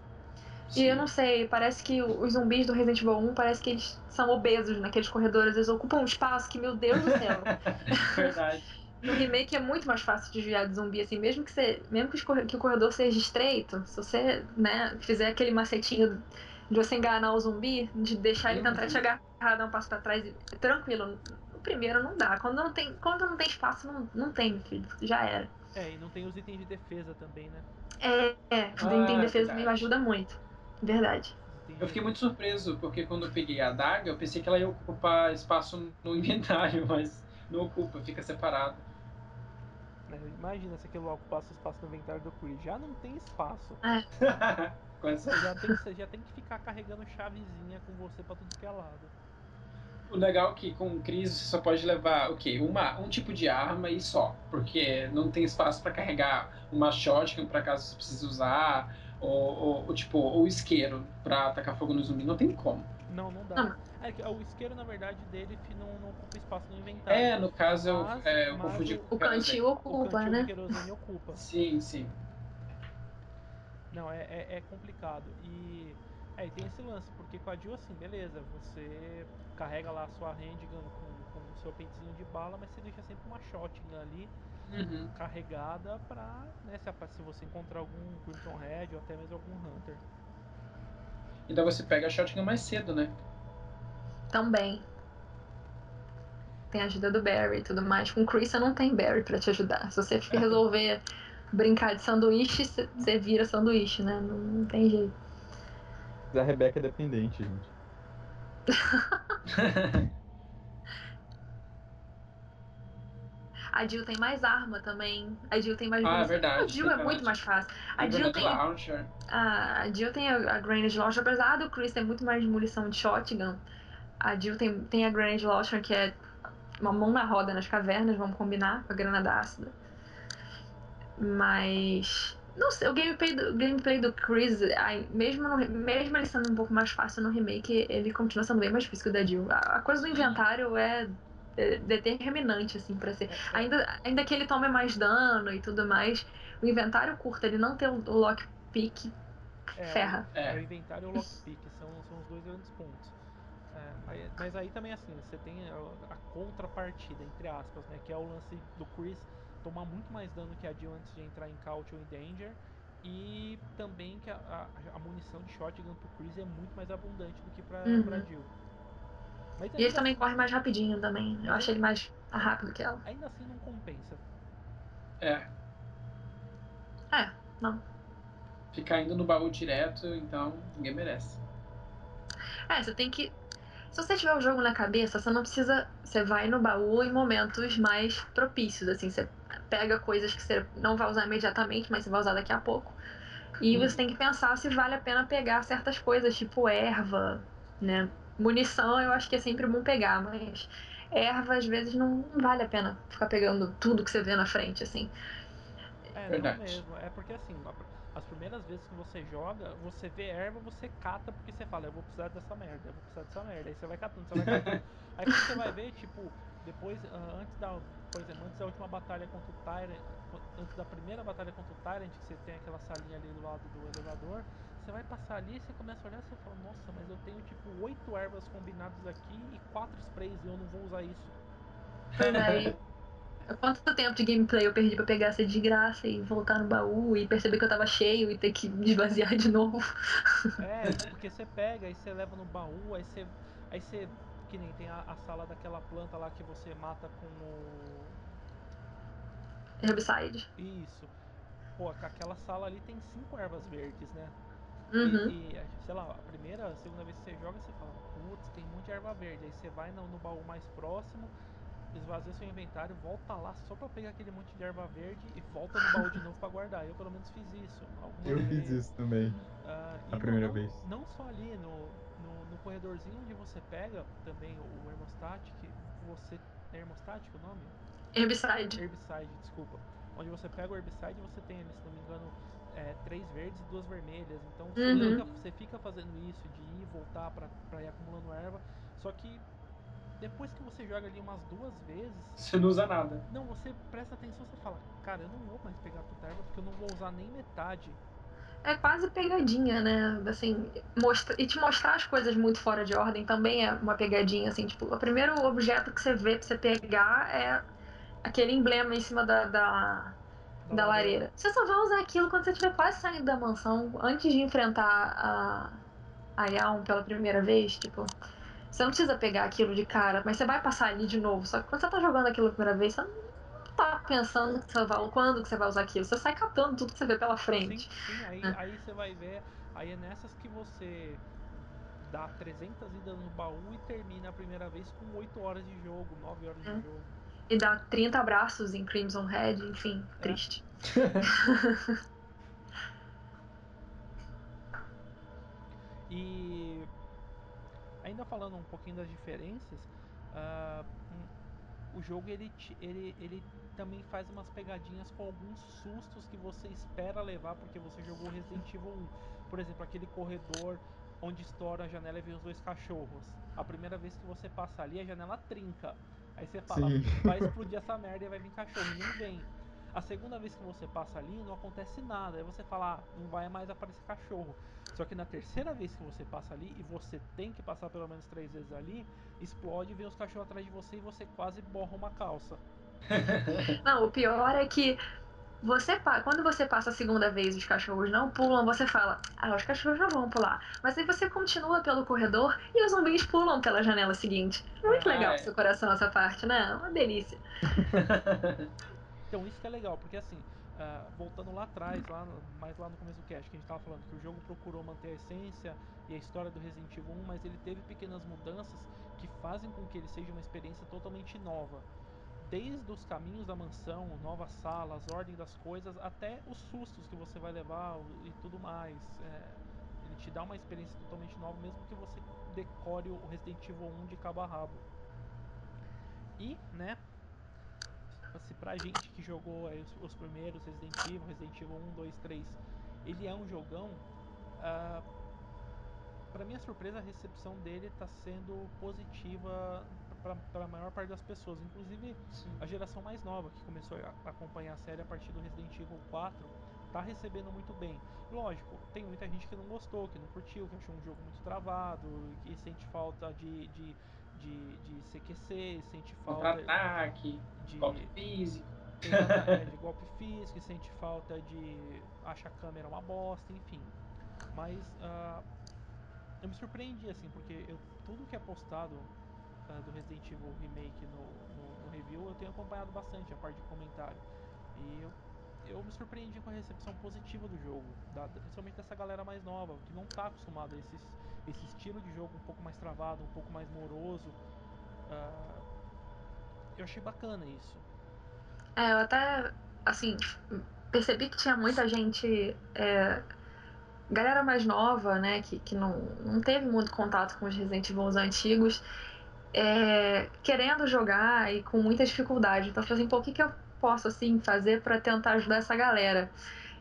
E eu não sei, parece que os zumbis do Resident Evil 1 parece que eles são obesos naqueles corredores, eles ocupam um espaço que, meu Deus do céu. Verdade. No remake é muito mais fácil de desviar de zumbi, assim, mesmo que, você, mesmo que, o corredor seja estreito, se você, né, fizer aquele macetinho de você enganar o zumbi, de deixar ele tentar te agarrar, dar um passo pra trás, e- tranquilo. No primeiro não dá. Quando não tem, quando não tem espaço, não, não tem, meu filho. Já era. É, e não tem os itens de defesa também, né? É, é, Ah, tem defesa verdade. também ajuda muito. Verdade. Eu fiquei de- muito surpreso, porque quando eu peguei a adaga, eu pensei que ela ia ocupar espaço no inventário, mas não ocupa, fica separado. Né, Imagina se aquilo lá ocupasse o espaço no inventário do Chris. Já não tem espaço. Você já tem, você já tem que ficar carregando chavezinha com você pra tudo que é lado. O legal é que com o Chris você só pode levar o quê? Uma, um tipo de arma e só. Porque não tem espaço pra carregar uma shotgun pra caso você precise usar, ou, ou, ou, tipo, ou isqueiro pra atacar fogo no zumbi. Não tem como. Não, não dá. Não. É que o isqueiro, na verdade, dele não, não ocupa espaço no inventário. É, no caso eu, Mas- é, eu confundi o- com O querosene. cantil o ocupa, cantil né? de querosene ocupa. Sim, sim. Não, é, é, é complicado. E, é, tem esse lance, porque com a Jill, assim, beleza, você carrega lá a sua handgun com, com o seu pentezinho de bala, mas você deixa sempre uma shotgun ali Uhum. carregada pra, né, se, se você encontrar algum Crimson Red ou até mesmo algum Hunter. Então você pega a shotgun mais cedo, né? Também. Tem a ajuda do Barry e tudo mais. Com o Chris você não tem Barry pra te ajudar. Se você resolver brincar de sanduíche, você- vira sanduíche, né? Não, não tem jeito. A Rebeca é dependente, gente. A Jill tem mais arma também. A Jill tem mais Ah, é munição. verdade, A Jill é muito mais fácil. A E Jill tem, launcher. a, a Jill tem a, a Granage Launcher, apesar do Chris ter muito mais munição de shotgun. A Jill tem, tem a Granage Launcher, que é uma mão na roda nas cavernas, vamos combinar, com a granada ácida. Mas. Não sei, o gameplay do, o gameplay do Chris, ai, mesmo, no, mesmo ele sendo um pouco mais fácil no remake, ele continua sendo bem mais difícil que o da Jill. A, a coisa do inventário é, é determinante, assim, pra ser. Ainda, ainda que ele tome mais dano e tudo mais, o inventário curto, ele não ter o, o lockpick é, ferra. É, É. o inventário e o lockpick são, são os dois grandes pontos. É, mas, aí também assim, você tem a, a contrapartida, entre aspas, né? Que é o lance do Chris tomar muito mais dano que a Jill antes de entrar em Caution e Danger. E também que a, a, a munição de shotgun pro Chris é muito mais abundante do que pra, Uhum. pra Jill. Mas E ele ainda também assim- corre mais rapidinho também. Eu ele- ele mais rápido que ela. Ainda assim não compensa. É. É, não. Ficar indo no baú direto, então ninguém merece. É, você tem que. Se você tiver o jogo na cabeça, você não precisa. Você vai no baú em momentos mais propícios, assim. Você pega coisas que você não vai usar imediatamente, mas você vai usar daqui a pouco. E Uhum. você tem que pensar se vale a pena pegar certas coisas, tipo erva, né? Munição eu acho que é sempre bom pegar, mas erva às vezes não, vale a pena ficar pegando tudo que você vê na frente, assim. É, Verdade. não mesmo. É porque assim, as primeiras vezes que você joga, você vê erva, você cata porque você fala, eu vou precisar dessa merda, eu vou precisar dessa merda. Aí você vai catando, você vai catando. Aí quando você vai ver, tipo, depois, uh, antes da, por exemplo, antes da última batalha contra o Tyrant, antes da primeira batalha contra o Tyrant, que você tem aquela salinha ali do lado do elevador, você vai passar ali, você começa a olhar e você fala, nossa, mas eu tenho tipo oito ervas combinadas aqui e quatro sprays e eu não vou usar isso. Aí, quanto tempo de gameplay eu perdi pra pegar essa de graça e voltar no baú e perceber que eu tava cheio e ter que esvaziar de novo? É, porque você pega, aí você leva no baú, aí você. Aí você. Que nem tem a, a sala daquela planta lá que você mata com o. Herbicide. Isso. Pô, aquela sala ali tem cinco ervas verdes, né? Uhum. E, e, sei lá, a primeira, a segunda vez que você joga, você fala, putz, tem um monte de erva verde. Aí você vai no, no baú mais próximo, esvazia seu inventário, volta lá só pra pegar aquele monte de erva verde e volta no baú de novo pra guardar. Eu pelo menos fiz isso. Eu vezes. fiz isso também. Uh, a primeira não, vez. Não só ali no, no, no, corredorzinho onde você pega também o, o Hermostatic, você. É Hermostatic o nome? Herbicide. Herbicide, desculpa. Onde você pega o Herbicide você tem ali, se não me engano, é, três verdes e duas vermelhas. Então você, Uhum. fica, você fica fazendo isso de ir e voltar pra, pra ir acumulando erva. Só que depois que você joga ali umas duas vezes. Você não usa nada. Não, você presta atenção você fala, cara, eu não vou mais pegar tanta erva porque eu não vou usar nem metade. É quase pegadinha, né? Assim, mostra, e te mostrar as coisas muito fora de ordem também é uma pegadinha, assim, tipo, o primeiro objeto que você vê pra você pegar é aquele emblema em cima da, da, da, da lareira. Você só vai usar aquilo quando você estiver quase saindo da mansão, antes de enfrentar a, a Yaon pela primeira vez, tipo. Você não precisa pegar aquilo de cara, mas você vai passar ali de novo. Só que quando você tá jogando aquilo pela primeira vez, você não tá pensando que você vai, quando que você vai usar aquilo. Você sai catando tudo que você vê pela frente. Sim, sim. Aí, é. aí você vai ver. Aí é nessas que você dá 300 idas no baú e termina a primeira vez com 8 horas de jogo, 9 horas é. de jogo. E dá 30 abraços em Crimson Head, enfim, É. triste. e ainda falando um pouquinho das diferenças, uh, um, o jogo ele, ele, ele também faz umas pegadinhas com alguns sustos que você espera levar porque você jogou Resident Evil 1. Por exemplo, aquele corredor onde estoura a janela e vem os dois cachorros. A primeira vez que você passa ali, a janela trinca. Aí você fala, Sim. vai explodir essa merda e vai vir cachorro. E não vem. A segunda vez que você passa ali, não acontece nada. Aí você fala, ah, não vai mais aparecer cachorro. Só que na terceira vez que você passa ali, e você tem que passar pelo menos três vezes ali, explode, vem os cachorros atrás de você e você quase borra uma calça. Não, o pior é que você quando você passa a segunda vez os cachorros não pulam, você fala, ah, os cachorros já vão pular. Mas aí você continua pelo corredor e os zumbis pulam pela janela seguinte. Muito Ah, legal é. pro seu coração essa parte, né? Uma delícia. Então isso que é legal, porque assim, uh, voltando lá atrás, lá no, mais lá no começo do cast, que a gente tava falando que o jogo procurou manter a essência e a história do Resident Evil 1, mas ele teve pequenas mudanças que fazem com que ele seja uma experiência totalmente nova. Desde os caminhos da mansão, novas salas, ordem das coisas, até os sustos que você vai levar e tudo mais. É, ele te dá uma experiência totalmente nova, mesmo que você decore o Resident Evil 1 de cabo a rabo. E, né, se pra gente que jogou os, os, primeiros Resident Evil, Resident Evil 1, 2, 3, ele é um jogão. Uh, para minha surpresa, a recepção dele está sendo positiva para a maior parte das pessoas, inclusive Sim. a geração mais nova que começou a acompanhar a série a partir do Resident Evil 4 tá recebendo muito bem. Lógico, tem muita gente que não gostou, que não curtiu, que achou um jogo muito travado, que sente falta de, de, de, de CQC, sente falta Contra-ataque, de golpe físico. Exatamente, de golpe físico, sente falta de acha a câmera uma bosta, enfim. Mas uh, eu me surpreendi assim, porque eu, tudo que é postado uh, do Resident Evil Remake no, no, no, review eu tenho acompanhado bastante a parte de comentário. E eu, eu me surpreendi com a recepção positiva do jogo, da, principalmente dessa galera mais nova, que não está acostumada a esse, esse estilo de jogo um pouco mais travado, um pouco mais moroso. Uh, eu achei bacana isso. É, eu até, assim, percebi que tinha muita gente. É, galera mais nova, né, que, que não, não teve muito contato com os Resident Evil antigos, é, querendo jogar e com muita dificuldade. Então, eu falei assim, pô, o que, que eu posso, assim, fazer para tentar ajudar essa galera?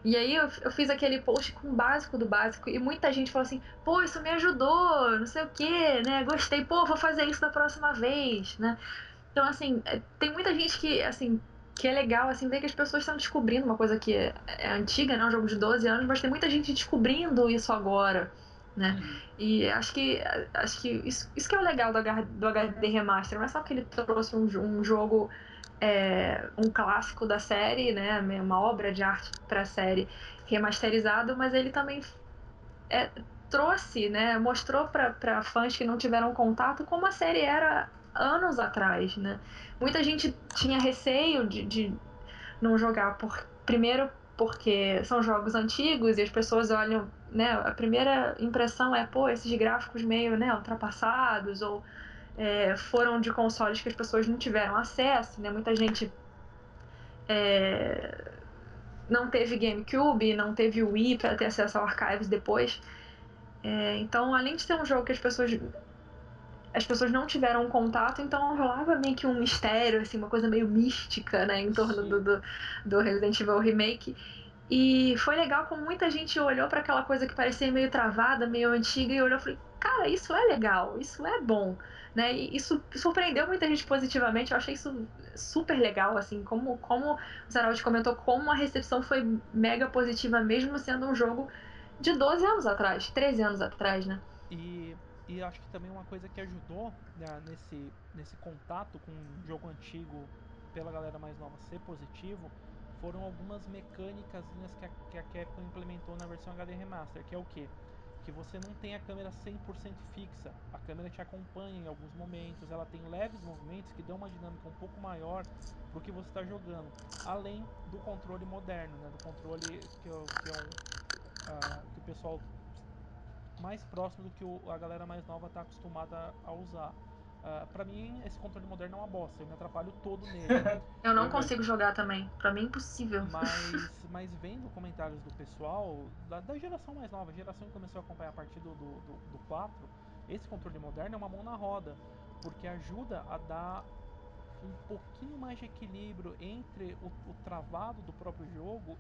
E aí eu, eu, fiz aquele post com o básico do básico e muita gente falou assim, pô, isso me ajudou, não sei o que, né? Gostei, pô, vou fazer isso da próxima vez, né? Então, assim, é, tem muita gente que, assim, que é legal, assim, ver que as pessoas estão descobrindo uma coisa que é, é antiga, né? Um jogo de 12 anos, mas tem muita gente descobrindo isso agora, né? E acho que, acho que isso, isso que é o legal do, H, do HD Remaster. Não é só que ele trouxe um, um jogo, é, um clássico da série, né? Uma obra de arte para a série remasterizado, mas ele também é, trouxe, né? Mostrou para fãs que não tiveram contato como a série era anos atrás, né? Muita gente tinha receio de, de não jogar por primeiro porque são jogos antigos e as pessoas olham, né? A primeira impressão é, pô, esses gráficos meio, né, ultrapassados ou é, foram de consoles que as pessoas não tiveram acesso, né? Muita gente é, não teve GameCube, não teve Wii para ter acesso ao Archives depois. É, então, além de ser um jogo que as pessoas as pessoas não tiveram contato, então rolava meio que um mistério, assim, uma coisa meio mística, né, em torno do, do, do, Resident Evil Remake. E foi legal como muita gente olhou para aquela coisa que parecia meio travada, meio antiga, e olhou e falou: cara, isso é legal, isso é bom. Né? E isso surpreendeu muita gente positivamente, eu achei isso super legal, assim, como, como o Zaraldi comentou, como a recepção foi mega positiva, mesmo sendo um jogo de 12 anos atrás, 13 anos atrás, né? E e acho que também uma coisa que ajudou né, nesse, nesse contato com um jogo antigo pela galera mais nova ser positivo foram algumas mecânicas que a, que a Capcom implementou na versão HD Remaster, que é o que? Que você não tem a câmera 100% fixa, a câmera te acompanha em alguns momentos, ela tem leves movimentos que dão uma dinâmica um pouco maior para o que você está jogando, além do controle moderno, né, do controle que, que é, um, uh, que o pessoal mais próximo do que o, a galera mais nova está acostumada a usar. Uh, ah, para mim, esse controle moderno é uma bosta, eu me atrapalho todo nele. eu não consigo jogar também, para mim é impossível. Mas, mas vendo comentários do pessoal, da, da, geração mais nova, a geração que começou a acompanhar a partir do, do, do, do 4, esse controle moderno é uma mão na roda, porque ajuda a dar um pouquinho mais de equilíbrio entre o, o travado do próprio jogo,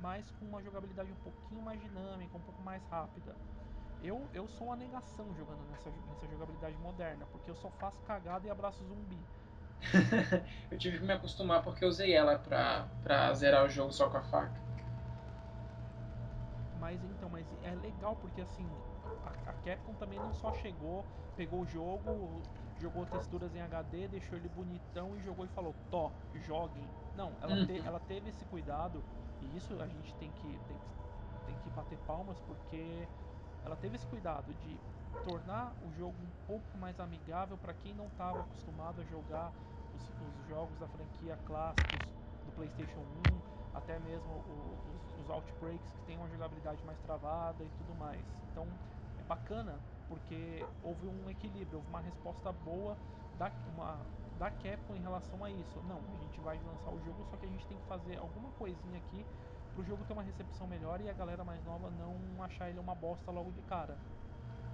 mas com uma jogabilidade um pouquinho mais dinâmica, um pouco mais rápida. Eu, eu sou uma negação jogando nessa, nessa jogabilidade moderna, porque eu só faço cagada e abraço zumbi. eu tive que me acostumar porque eu usei ela pra, pra zerar o jogo só com a faca. Mas então, mas é legal porque assim, a, a Capcom também não só chegou, pegou o jogo, jogou texturas em HD, deixou ele bonitão e jogou e falou, Tó, joguem. Não, ela, uhum. te, ela teve esse cuidado e isso a gente tem que, tem que, tem que bater palmas porque ela teve esse cuidado de tornar o jogo um pouco mais amigável para quem não estava acostumado a jogar os, os, jogos da franquia clássicos do PlayStation 1, até mesmo o, os, os Outbreaks que tem uma jogabilidade mais travada e tudo mais. Então é bacana porque houve um equilíbrio, houve uma resposta boa da, uma, da Capcom em relação a isso. Não, a gente vai lançar o jogo, só que a gente tem que fazer alguma coisinha aqui pro jogo ter uma recepção melhor e a galera mais nova não achar ele uma bosta logo de cara.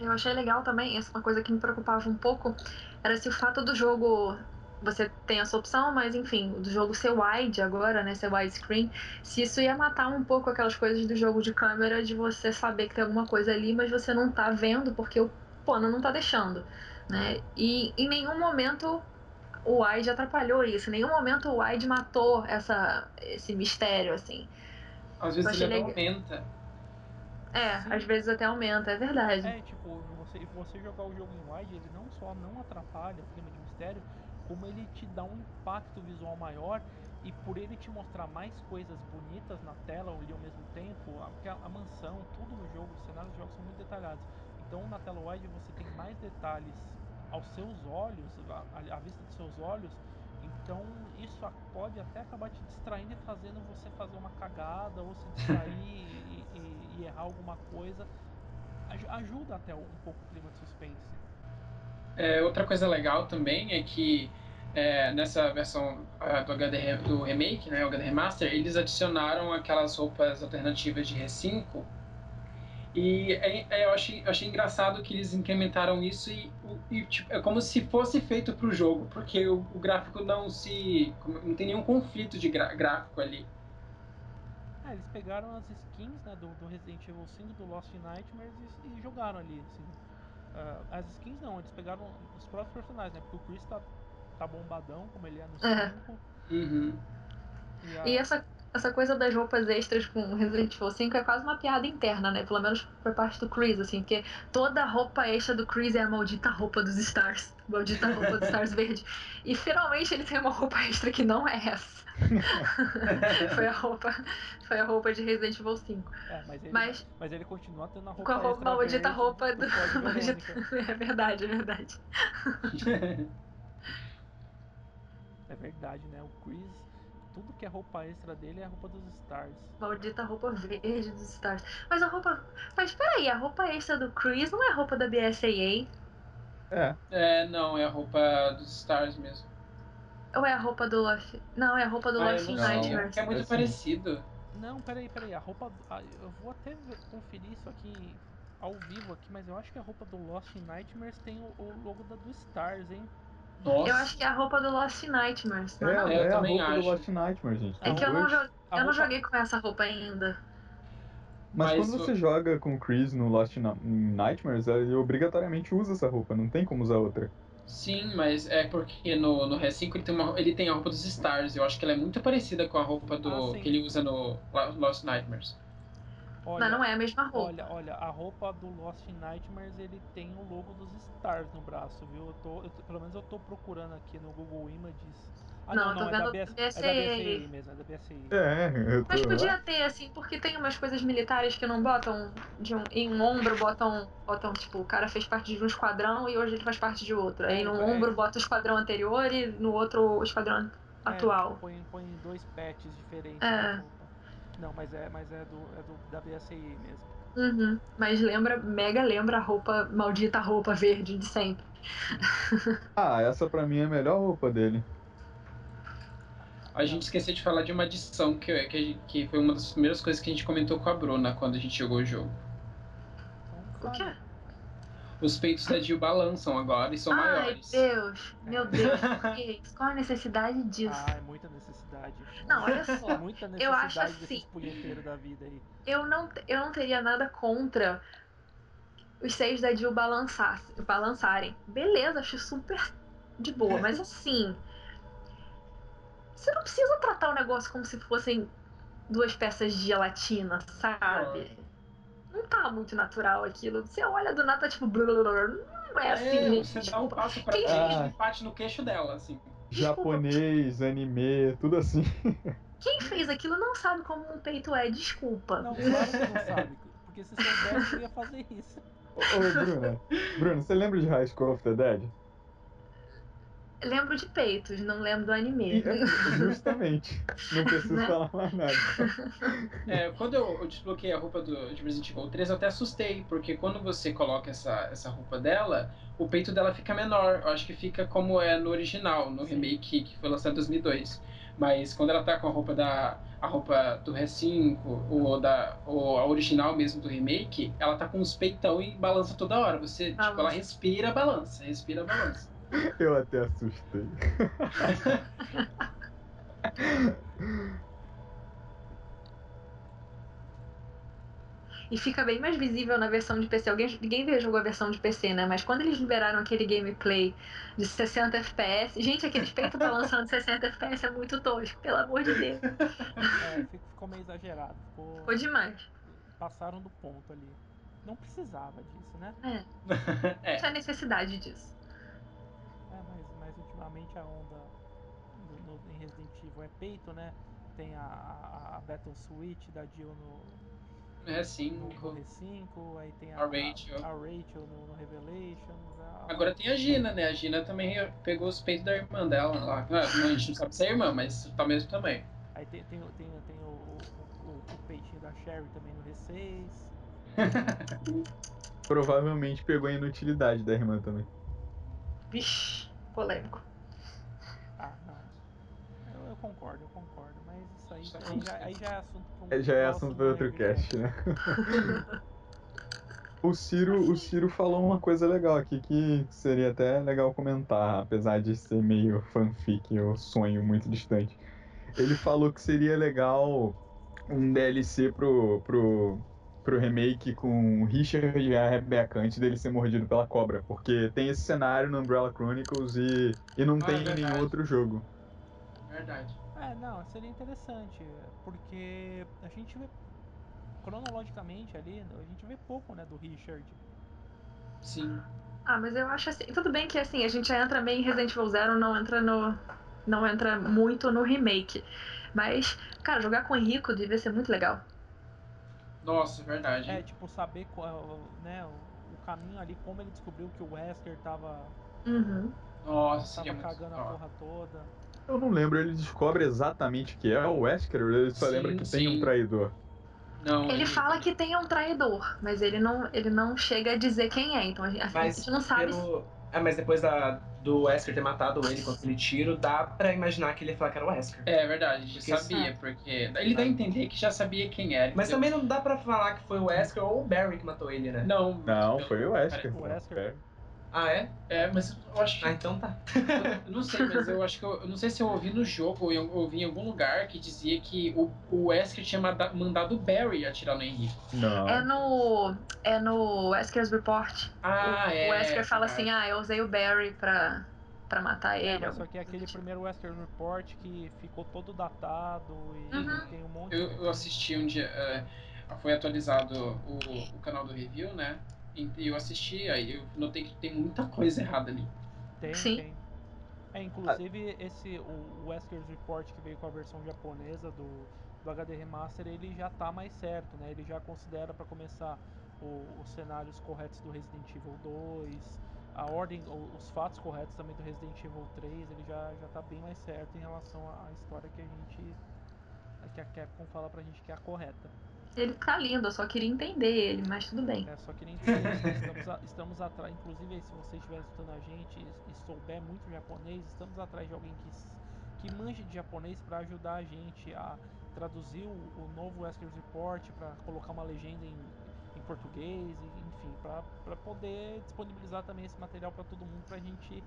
Eu achei legal também, essa é uma coisa que me preocupava um pouco, era se o fato do jogo você tem essa opção, mas enfim, do jogo ser wide agora, né, ser widescreen, se isso ia matar um pouco aquelas coisas do jogo de câmera de você saber que tem alguma coisa ali, mas você não tá vendo porque o plano não tá deixando, né? E em nenhum momento o wide atrapalhou isso, em nenhum momento o wide matou essa esse mistério assim. Às vezes ele legal. até aumenta. É, Sim. às vezes até aumenta, é verdade. É, tipo, você, você jogar o jogo em wide, ele não só não atrapalha o clima de mistério, como ele te dá um impacto visual maior e por ele te mostrar mais coisas bonitas na tela ali ao mesmo tempo, porque a, a mansão, tudo no jogo, os cenários do jogo são muito detalhados. Então na tela wide você tem mais detalhes aos seus olhos, à, à vista dos seus olhos, então isso pode até acabar te distraindo e fazendo você fazer uma cagada ou se distrair e, e, e, errar alguma coisa. Ajuda até um pouco o clima de suspense. É, outra coisa legal também é que é, nessa versão uh, do HD do remake, né, o HD Remaster, eles adicionaram aquelas roupas alternativas de R5 e é, é, eu achei, achei engraçado que eles implementaram isso e, e tipo, é como se fosse feito para o jogo, porque o, o, gráfico não se. não tem nenhum conflito de gráfico ali. É, eles pegaram as skins né, do, do Resident Evil 5, do Lost Nightmares e, e jogaram ali. Assim. Uh, as skins não, eles pegaram os próprios personagens, né? Porque o Chris tá tá bombadão, como ele é no É. 5. Uhum. E, a- E essa, essa coisa das roupas extras com Resident Evil 5 é quase uma piada interna, né? Pelo menos por parte do Chris, assim, porque toda a roupa extra do Chris é a maldita roupa dos Stars. Maldita roupa dos Stars verde. E finalmente ele tem uma roupa extra que não é essa. foi a roupa. Foi a roupa de Resident Evil 5. é, mas, ele, Mas- mas ele continua tendo a roupa Com a roupa, maldita roupa do do. Maldita-. É verdade, é verdade. É verdade, né? O Chris, tudo que é roupa extra dele é a roupa dos Stars. Maldita roupa verde dos Stars. Mas a roupa. Mas peraí, a roupa extra do Chris não é a roupa da BSAA? É, É, não, é a roupa dos Stars mesmo. Ou é a roupa do Lost. Não, é a roupa do Ah, sei, Nightmares. é muito Assim. parecido. Não, peraí, peraí. A roupa. ah, eu vou até conferir isso aqui ao vivo aqui, mas eu acho que a roupa do Lost in Nightmares tem o, o logo da do Stars, hein? Nossa. Eu acho que é a roupa do Lost Nightmares, não é, é? é a roupa do acho. Lost Nightmare, gente. É que eu não, dois. jo- A eu não joguei com essa roupa ainda. Mas, Mas quando o- você joga com o Chris no Lost Na- Nightmares, ele obrigatoriamente usa essa roupa, não tem como usar outra. Sim, mas é porque no, no Re5 ele tem, uma, ele tem a roupa dos Stars. Eu acho que ela é muito parecida com a roupa do Ah, que ele usa no Lo- Lost Nightmares. Olha, Mas não é a mesma roupa. Olha, olha, a roupa do Lost Nightmares ele tem o logo dos Stars no braço, viu? Eu tô, eu tô- pelo menos eu tô procurando aqui no Google Images. Ah, Não, não, eu tô não, é da, vendo BS, é da BSAA mesmo, é da BSAA. É, tô Mas podia ter, assim, porque tem umas coisas militares que não botam de um, em um ombro, botam, botam, tipo, o cara fez parte de um esquadrão e hoje ele faz parte de outro. Aí no É, é. ombro bota o esquadrão anterior e no outro o esquadrão É, atual. Põe, põe dois patches diferentes É. roupa. Não, mas é, mas é, do, é do, da BSAA mesmo. Uhum. Mas lembra, mega lembra a roupa, maldita roupa verde de sempre. Ah, essa pra mim é a melhor roupa dele. A gente esqueceu de falar de uma adição que, que, que foi uma das primeiras coisas que a gente comentou com a Bruna quando a gente jogou o jogo. O fala. quê? Os peitos da Jill balançam agora e são Ai, maiores. Deus, meu Deus, por que isso? Qual a necessidade disso? Ah, é muita necessidade. Não, olha só. Muita eu acho necessidade assim. desses da vida aí. Eu não, eu não teria nada contra os seios da Jill balançar, balançarem. Beleza, acho super de boa, mas assim. Você não precisa tratar o negócio como se fossem duas peças de gelatina, sabe? Não tá muito natural aquilo. Você olha do nada, tá tipo. blá, blá, blá. Não é assim, É, gente. você dá um passo pra Quem frente fez? e bate no queixo dela, assim. Japonês, anime, tudo assim. Quem fez aquilo não sabe como um peito é, desculpa. Não, claro que não sabe. Porque se soubesse, eu ia fazer isso. Ô, ô Bruna, Bruna, você lembra de High School of the Dead? Lembro de peitos, não lembro do anime. E, é, justamente. Não preciso Né? falar mais nada. É, quando eu, eu desbloqueei a roupa do, de Resident Evil 3, eu até assustei, porque quando você coloca essa, essa roupa dela, o peito dela fica menor. Eu acho que fica como é no original, no Sim. remake que foi lançado em 2002. Mas quando ela tá com a roupa da a roupa do Re5 ou da ou a original mesmo do remake, ela tá com os peitão e balança toda hora. Você, tipo, ela Balança. respira, balança, respira, balança. Eu até assustei. E fica bem mais visível na versão de PC. Alguém, ninguém veio jogou a versão de PC, né? Mas quando eles liberaram aquele gameplay de 60 FPS, gente, aqueles peitos balançando 60 FPS é muito tosco, pelo amor de Deus. É, fi- ficou meio exagerado. Ficou, Ficou demais. passaram do ponto ali. Não precisava disso, né? É, É, não tinha necessidade disso. É, ultimamente a onda no, no- em Resident Evil é peito, né? Tem a, a, a Battle Switch da Jill no, Re5. R5, aí tem a, A Rachel. a, a Rachel no, no Revelations. a- Agora tem a Gina, né? A Gina também pegou os peitos da irmã dela lá. Ah, a gente não sabe se é irmã, mas tá mesmo também. Aí tem, tem, o- tem, tem o, o, o, o peitinho da Sherry também no R6. Provavelmente pegou a inutilidade da irmã também. Vixe, polêmico. Ah, não. Eu, eu concordo, eu concordo. Mas isso aí, Só aí, já, aí já é assunto para É, Já é assunto para outro cast, né? O Ciro, o Ciro falou uma coisa legal aqui que seria até legal comentar, apesar de ser meio fanfic ou sonho muito distante. Ele falou que seria legal um DLC pro, pro pro remake com o Richard e a Rebecca antes dele ser mordido pela cobra. Porque tem esse cenário no Umbrella Chronicles e, e não Ah, tem é em nenhum outro jogo. Verdade. É, não, seria interessante, porque a gente vê cronologicamente ali, a gente vê pouco, né, do Richard. Sim. Ah, mas eu acho assim. Tudo bem que assim, a gente já entra meio em Resident Evil Zero, não entra no. Não entra muito no remake. Mas, cara, jogar com o Henrico devia ser muito legal. Nossa, verdade. É, tipo, saber qual, né, o, caminho ali, como ele descobriu que o Wesker tava, Uhum. Nossa, tava muito cagando a top. porra toda. Eu não lembro, ele descobre exatamente que é o Wesker, ele só Sim, lembra que tem sim. um traidor. Não, Ele fala que tem um traidor, mas ele não, ele não chega a dizer quem é. Então a gente, a gente não sabe. pelo... É, mas depois da, do Wesker ter matado ele com aquele tiro, dá pra imaginar que ele ia falar que era o Wesker. É verdade, a gente Porque- sabia, porque. Ele dá a entender que já sabia quem era. Mas entendeu? também não dá pra falar que foi o Wesker ou o Barry que matou ele, né? Não, Não, foi o Wesker. O pô. Wesker. Ah, é? É, mas eu acho que. Ah, então tá. Eu não sei, mas eu acho que eu, eu não sei se eu ouvi no jogo ou eu ouvi em algum lugar que dizia que o, o Wesker tinha manda- mandado o Barry atirar no Henrique. Não. É no. É no Wesker's Report. Ah, o, é. o Wesker fala verdade. assim, ah, eu usei o Barry pra, pra matar É, ele. mas só que é aquele tipo. primeiro Western Report que ficou todo datado e Uhum. tem um monte Eu, eu assisti um dia. é, foi atualizado o, o canal do review, né? E eu assisti, aí eu notei que tem muita coisa errada ali. Tem, Sim. tem. É, inclusive esse o Wesker's Report que veio com a versão japonesa do, do HD Remaster, ele já tá mais certo, né? Ele já considera para começar o- os cenários corretos do Resident Evil 2, a ordem, o- os fatos corretos também do Resident Evil 3, ele já já tá bem mais certo em relação à à história que a gente que a Capcom fala pra gente que é a correta. Ele tá lindo, eu só queria entender ele, mas tudo bem. É, só queria entender, estamos, a- estamos atrás, inclusive se você estiver escutando a gente e, e souber muito japonês, estamos atrás de alguém que, que manje de japonês para ajudar a gente a traduzir o, o novo Wesker's Report, para colocar uma legenda em, em português, e, enfim, para poder disponibilizar também esse material para todo mundo, pra gente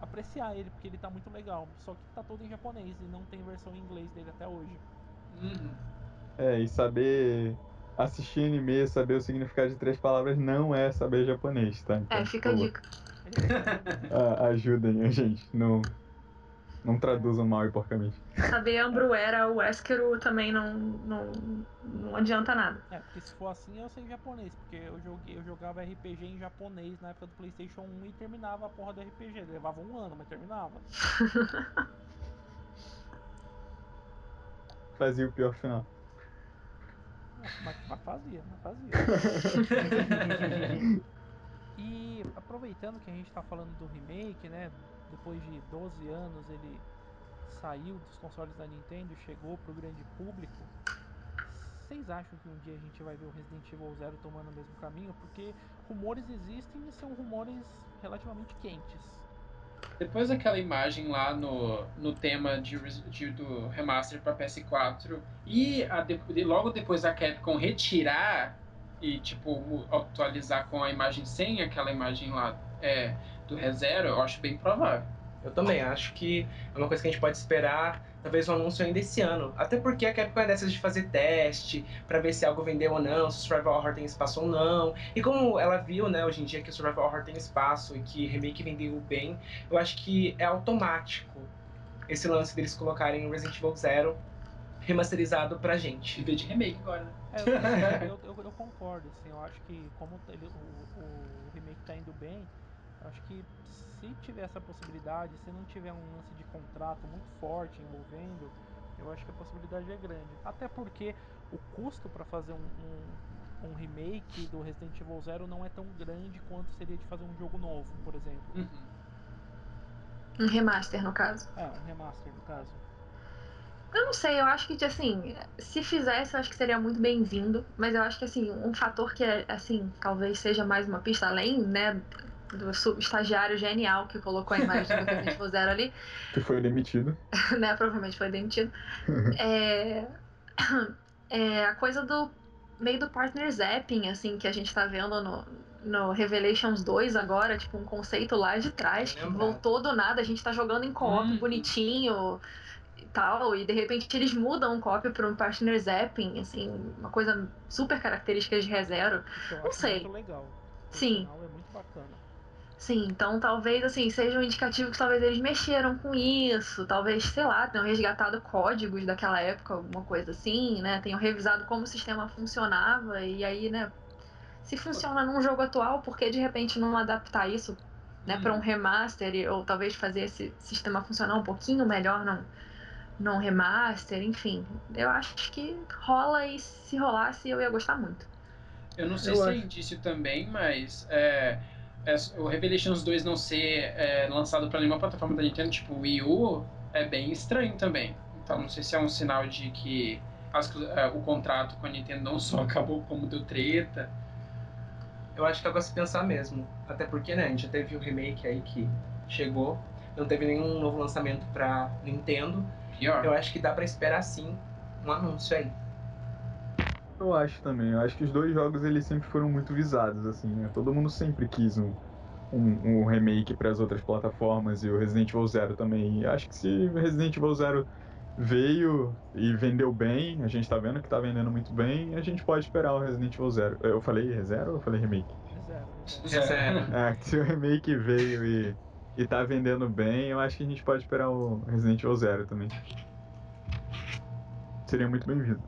apreciar ele, porque ele tá muito legal, só que tá todo em japonês e não tem versão em inglês dele até hoje. Uhum. É, e saber assistir anime, saber o significado de três palavras não é saber japonês, tá? Então, É, fica a por dica. favor, a- ajudem a gente, não, não traduzam mal e porcamente. Saber Ambruera, o Wesker também não, não, não adianta nada. É, porque se for assim eu sei japonês, porque eu joguei, eu jogava RPG em japonês na época do Playstation 1 e terminava a porra do RPG. Levava um ano, mas terminava. Fazia o pior final. Mas, mas fazia, mas fazia. e aproveitando que a gente tá falando do remake, né? Depois de 12 anos ele saiu dos consoles da Nintendo, chegou pro grande público. Vocês acham que um dia a gente vai ver o Resident Evil Zero tomando o mesmo caminho? Porque rumores existem e são rumores relativamente quentes. Depois daquela imagem lá no, no tema de, de- do remaster para PS4 e a de- logo depois da Capcom retirar e tipo atualizar com a imagem sem aquela imagem lá é, do ReZero, eu acho bem provável. Eu também acho que é uma coisa que a gente pode esperar, talvez um anúncio ainda esse ano. Até porque a Capcom é dessas de fazer teste pra ver se algo vendeu ou não, se o Survival Horror tem espaço ou não. E como ela viu, né, hoje em dia que o Survival Horror tem espaço e que remake vendeu bem, eu acho que é automático esse lance deles colocarem o Resident Evil Zero remasterizado pra gente. Viver de remake agora, né? É, eu, eu, eu- eu concordo, assim, eu acho que como ele- o, o remake tá indo bem, acho que se tiver essa possibilidade, se não tiver um lance de contrato muito forte envolvendo, eu acho que a possibilidade é grande. Até porque o custo para fazer um, um, um remake do Resident Evil Zero não é tão grande quanto seria de fazer um jogo novo, por exemplo. Uhum. Um remaster, no caso. É, um remaster no caso. Eu não sei, eu acho que, assim, se fizesse, eu acho que seria muito bem-vindo. Mas eu acho que, assim, um fator que, é, assim, talvez seja mais uma pista além, né, do estagiário genial que colocou a imagem do Resident Evil Zero ali, Que foi demitido. né, provavelmente foi demitido, é, é a coisa do meio do partner zapping, assim, que a gente tá vendo no, no Revelations 2 agora, tipo, um conceito lá de trás, que voltou do nada, a gente tá jogando em co-op Uhum. bonitinho, tal, e de repente eles mudam o copy para um partner zapping, assim, uma coisa super característica de ReZero. Não sei. Muito legal. O Sim. É muito bacana. Sim, então talvez assim seja um indicativo que talvez eles mexeram com isso, talvez, sei lá, tenham resgatado códigos daquela época, alguma coisa assim, né? Tenham revisado como o sistema funcionava e aí, né? Se funciona num jogo atual, por que de repente não adaptar isso, né, para um Uhum. remaster ou talvez fazer esse sistema funcionar um pouquinho melhor num, num remaster, enfim. Eu acho que rola e se rolasse eu ia gostar muito. Eu não sei Eu se é acho. indício também, mas é, é, o Revelations 2 não ser é, lançado para nenhuma plataforma da Nintendo, tipo Wii U, é bem estranho também. Então não sei se é um sinal de que as- é, o contrato com a Nintendo não só acabou como deu treta. Eu acho que é pra se pensar mesmo. Até porque, né, a gente já teve o remake aí que chegou. Não teve nenhum novo lançamento pra Nintendo. Pior. Eu acho que dá pra esperar sim um anúncio aí. Eu acho também. Eu acho que os dois jogos eles sempre foram muito visados, assim, né? Todo mundo sempre quis um, um, um remake para as outras plataformas e o Resident Evil Zero também. E acho que se o Resident Evil Zero veio e vendeu bem, a gente tá vendo que tá vendendo muito bem, a gente pode esperar o Resident Evil Zero. Eu falei Zero ou eu falei remake? Zero, zero. É- se o remake veio e, e tá vendendo bem, eu acho que a gente pode esperar o Resident Evil Zero também. Seria muito bem-vindo.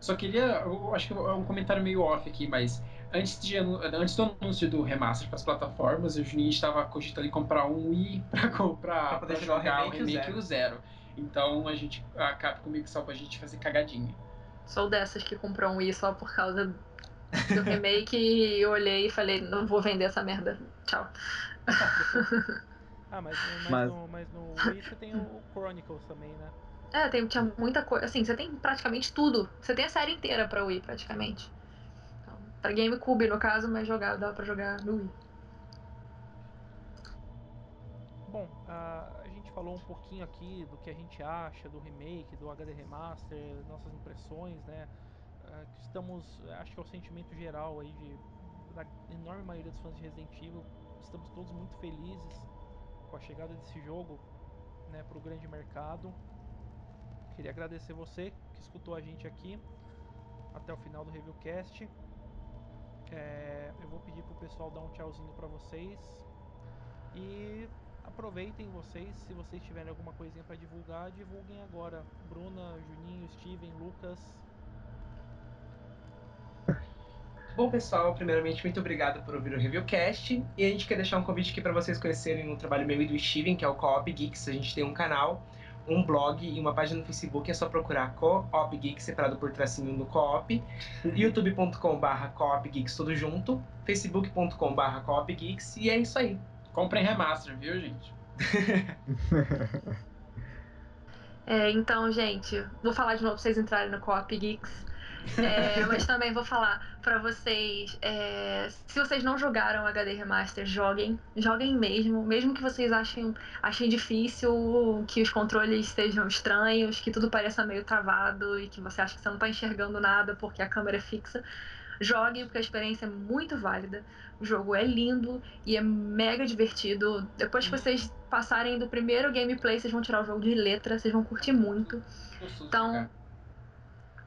Só queria, eu acho que é um comentário meio off aqui, mas antes, de, antes do anúncio do remaster para as plataformas, o Juninho estava cogitando em comprar um Wii para comprar Pra poder pra jogar o jogar o remake e o remake o zero. Então a gente a Capcom meio que salva a gente de fazer cagadinha. Sou dessas que comprou um Wii só por causa do remake e eu olhei e falei, não vou vender essa merda. Tchau. Ah, mas, mas, Mas- No, mas no Wii você tem o Chronicles também, né? É, tem, tinha muita coisa. Assim, você tem praticamente tudo. Você tem a série inteira pra Wii, praticamente. Então, pra GameCube, no caso, mas jogar, dá pra jogar no Wii. Bom, a, gente falou um pouquinho aqui do que a gente acha do remake, do HD Remaster, nossas impressões, né? Estamos, acho que é o sentimento geral aí de, da enorme maioria dos fãs de Resident Evil. Estamos todos muito felizes com a chegada desse jogo, né, para o grande mercado. Queria agradecer você que escutou a gente aqui até o final do Reviewcast. É, eu vou pedir pro pessoal dar um tchauzinho para vocês e aproveitem vocês, se vocês tiverem alguma coisinha para divulgar, divulguem agora. Bruna, Juninho, Steven, Lucas. Bom, pessoal, primeiramente, muito obrigado por ouvir o Reviewcast. E a gente quer deixar um convite aqui para vocês conhecerem o trabalho meu e do Steven, que é o Co-op Geeks. A gente tem um canal, um blog e uma página no Facebook. É só procurar Co-op Geeks, separado por tracinho no Co-op. youtube.com.br Co-op Geeks, tudo junto. facebook.com.br Co-op Geeks. E é isso aí. Comprem remaster, viu, gente? É, então, gente, vou falar de novo pra vocês entrarem no Co-op Geeks. É, mas também vou falar pra vocês, é, se vocês não jogaram HD Remaster, joguem, joguem mesmo, mesmo que vocês achem, achem difícil, que os controles sejam estranhos, que tudo pareça meio travado e que você acha que você não tá enxergando nada porque a câmera é fixa. Joguem, porque a experiência é muito válida. O jogo é lindo e é mega divertido. Depois que vocês passarem do primeiro gameplay, vocês vão tirar o jogo de letra, vocês vão curtir muito. Então.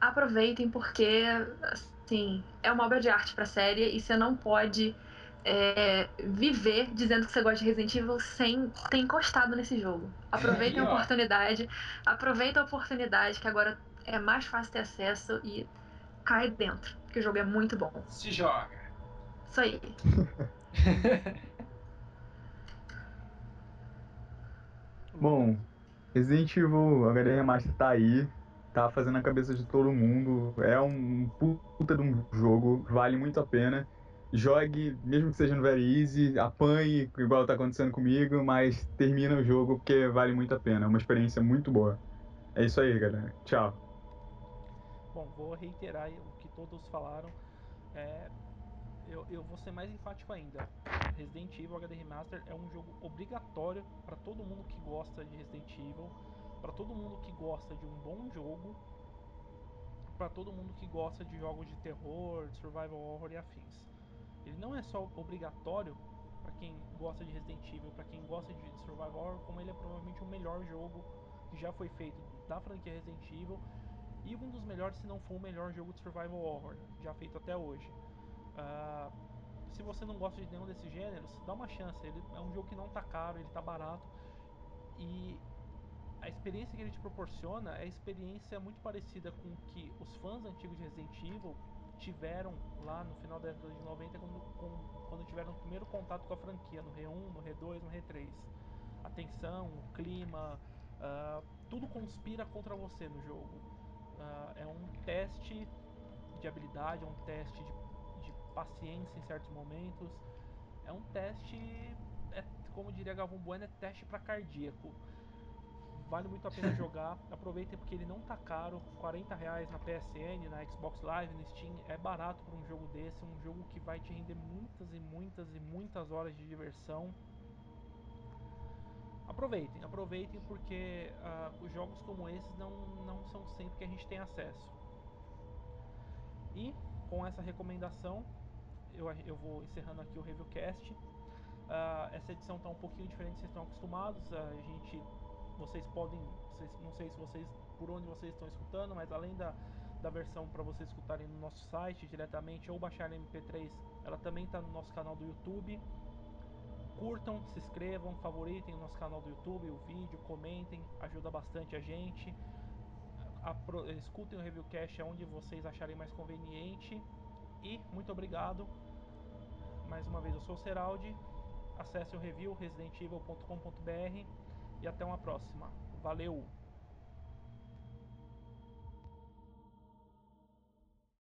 Aproveitem porque assim é uma obra de arte pra série e você não pode é, viver dizendo que você gosta de Resident Evil sem ter encostado nesse jogo. Aproveitem a Aí, ó. oportunidade, aproveitem a oportunidade que agora é mais fácil ter acesso e cai dentro, porque o jogo é muito bom. se joga. Isso aí. Bom, Resident Evil HD Remaster tá aí, tá fazendo a cabeça de todo mundo. É um puta de um jogo, vale muito a pena. Jogue, mesmo que seja no Very Easy, apanhe, igual tá acontecendo comigo, mas termina o jogo porque vale muito a pena. É uma experiência muito boa. É isso aí, galera. Tchau. Bom, vou reiterar o que todos falaram. É, eu, eu vou ser mais enfático ainda. Resident Evil HD Remaster é um jogo obrigatório para todo mundo que gosta de Resident Evil, para todo mundo que gosta de um bom jogo, para todo mundo que gosta de jogos de terror, de survival horror e afins. Ele não é só obrigatório para quem gosta de Resident Evil, para quem gosta de survival horror, como ele é provavelmente o melhor jogo que já foi feito da franquia Resident Evil e um dos melhores, se não for o melhor jogo de survival horror já feito até hoje. Uh, se você não gosta de nenhum desses gêneros, dá uma chance. Ele é um jogo que não está caro, ele está barato e a experiência que ele te proporciona é a experiência muito parecida com que os fãs antigos de Resident Evil tiveram lá no final da década de 90 quando, com, quando tiveram o primeiro contato com a franquia, no R1, no R2, no R3. A tensão, o clima, uh, tudo conspira contra você no jogo. Uh, é um teste de habilidade, é um teste de, de paciência em certos momentos. É um teste, é, como diria Galvão Bueno, é teste para cardíaco vale muito a pena jogar. Aproveitem porque ele não tá caro, 40 reais na PSN, na Xbox Live, no Steam, é barato para um jogo desse, um jogo que vai te render muitas e muitas e muitas horas de diversão. Aproveitem, aproveitem porque uh, os jogos como esses não, não são sempre que a gente tem acesso. E com essa recomendação, eu, eu vou encerrando aqui o Reviewcast. Uh, essa edição está um pouquinho diferente, vocês estão acostumados. Uh, a gente vocês podem, vocês, não sei se vocês por onde vocês estão escutando, mas além da, da versão para vocês escutarem no nosso site diretamente ou baixar no MP3, ela também está no nosso canal do YouTube. Curtam, se inscrevam, favoritem o nosso canal do YouTube, o vídeo, comentem, ajuda bastante a gente. A, a, escutem o Reviewcast onde vocês acharem mais conveniente. E muito obrigado. Mais uma vez, eu sou o Seraldi. Acesse o review residentevil.com.br e até uma próxima. Valeu!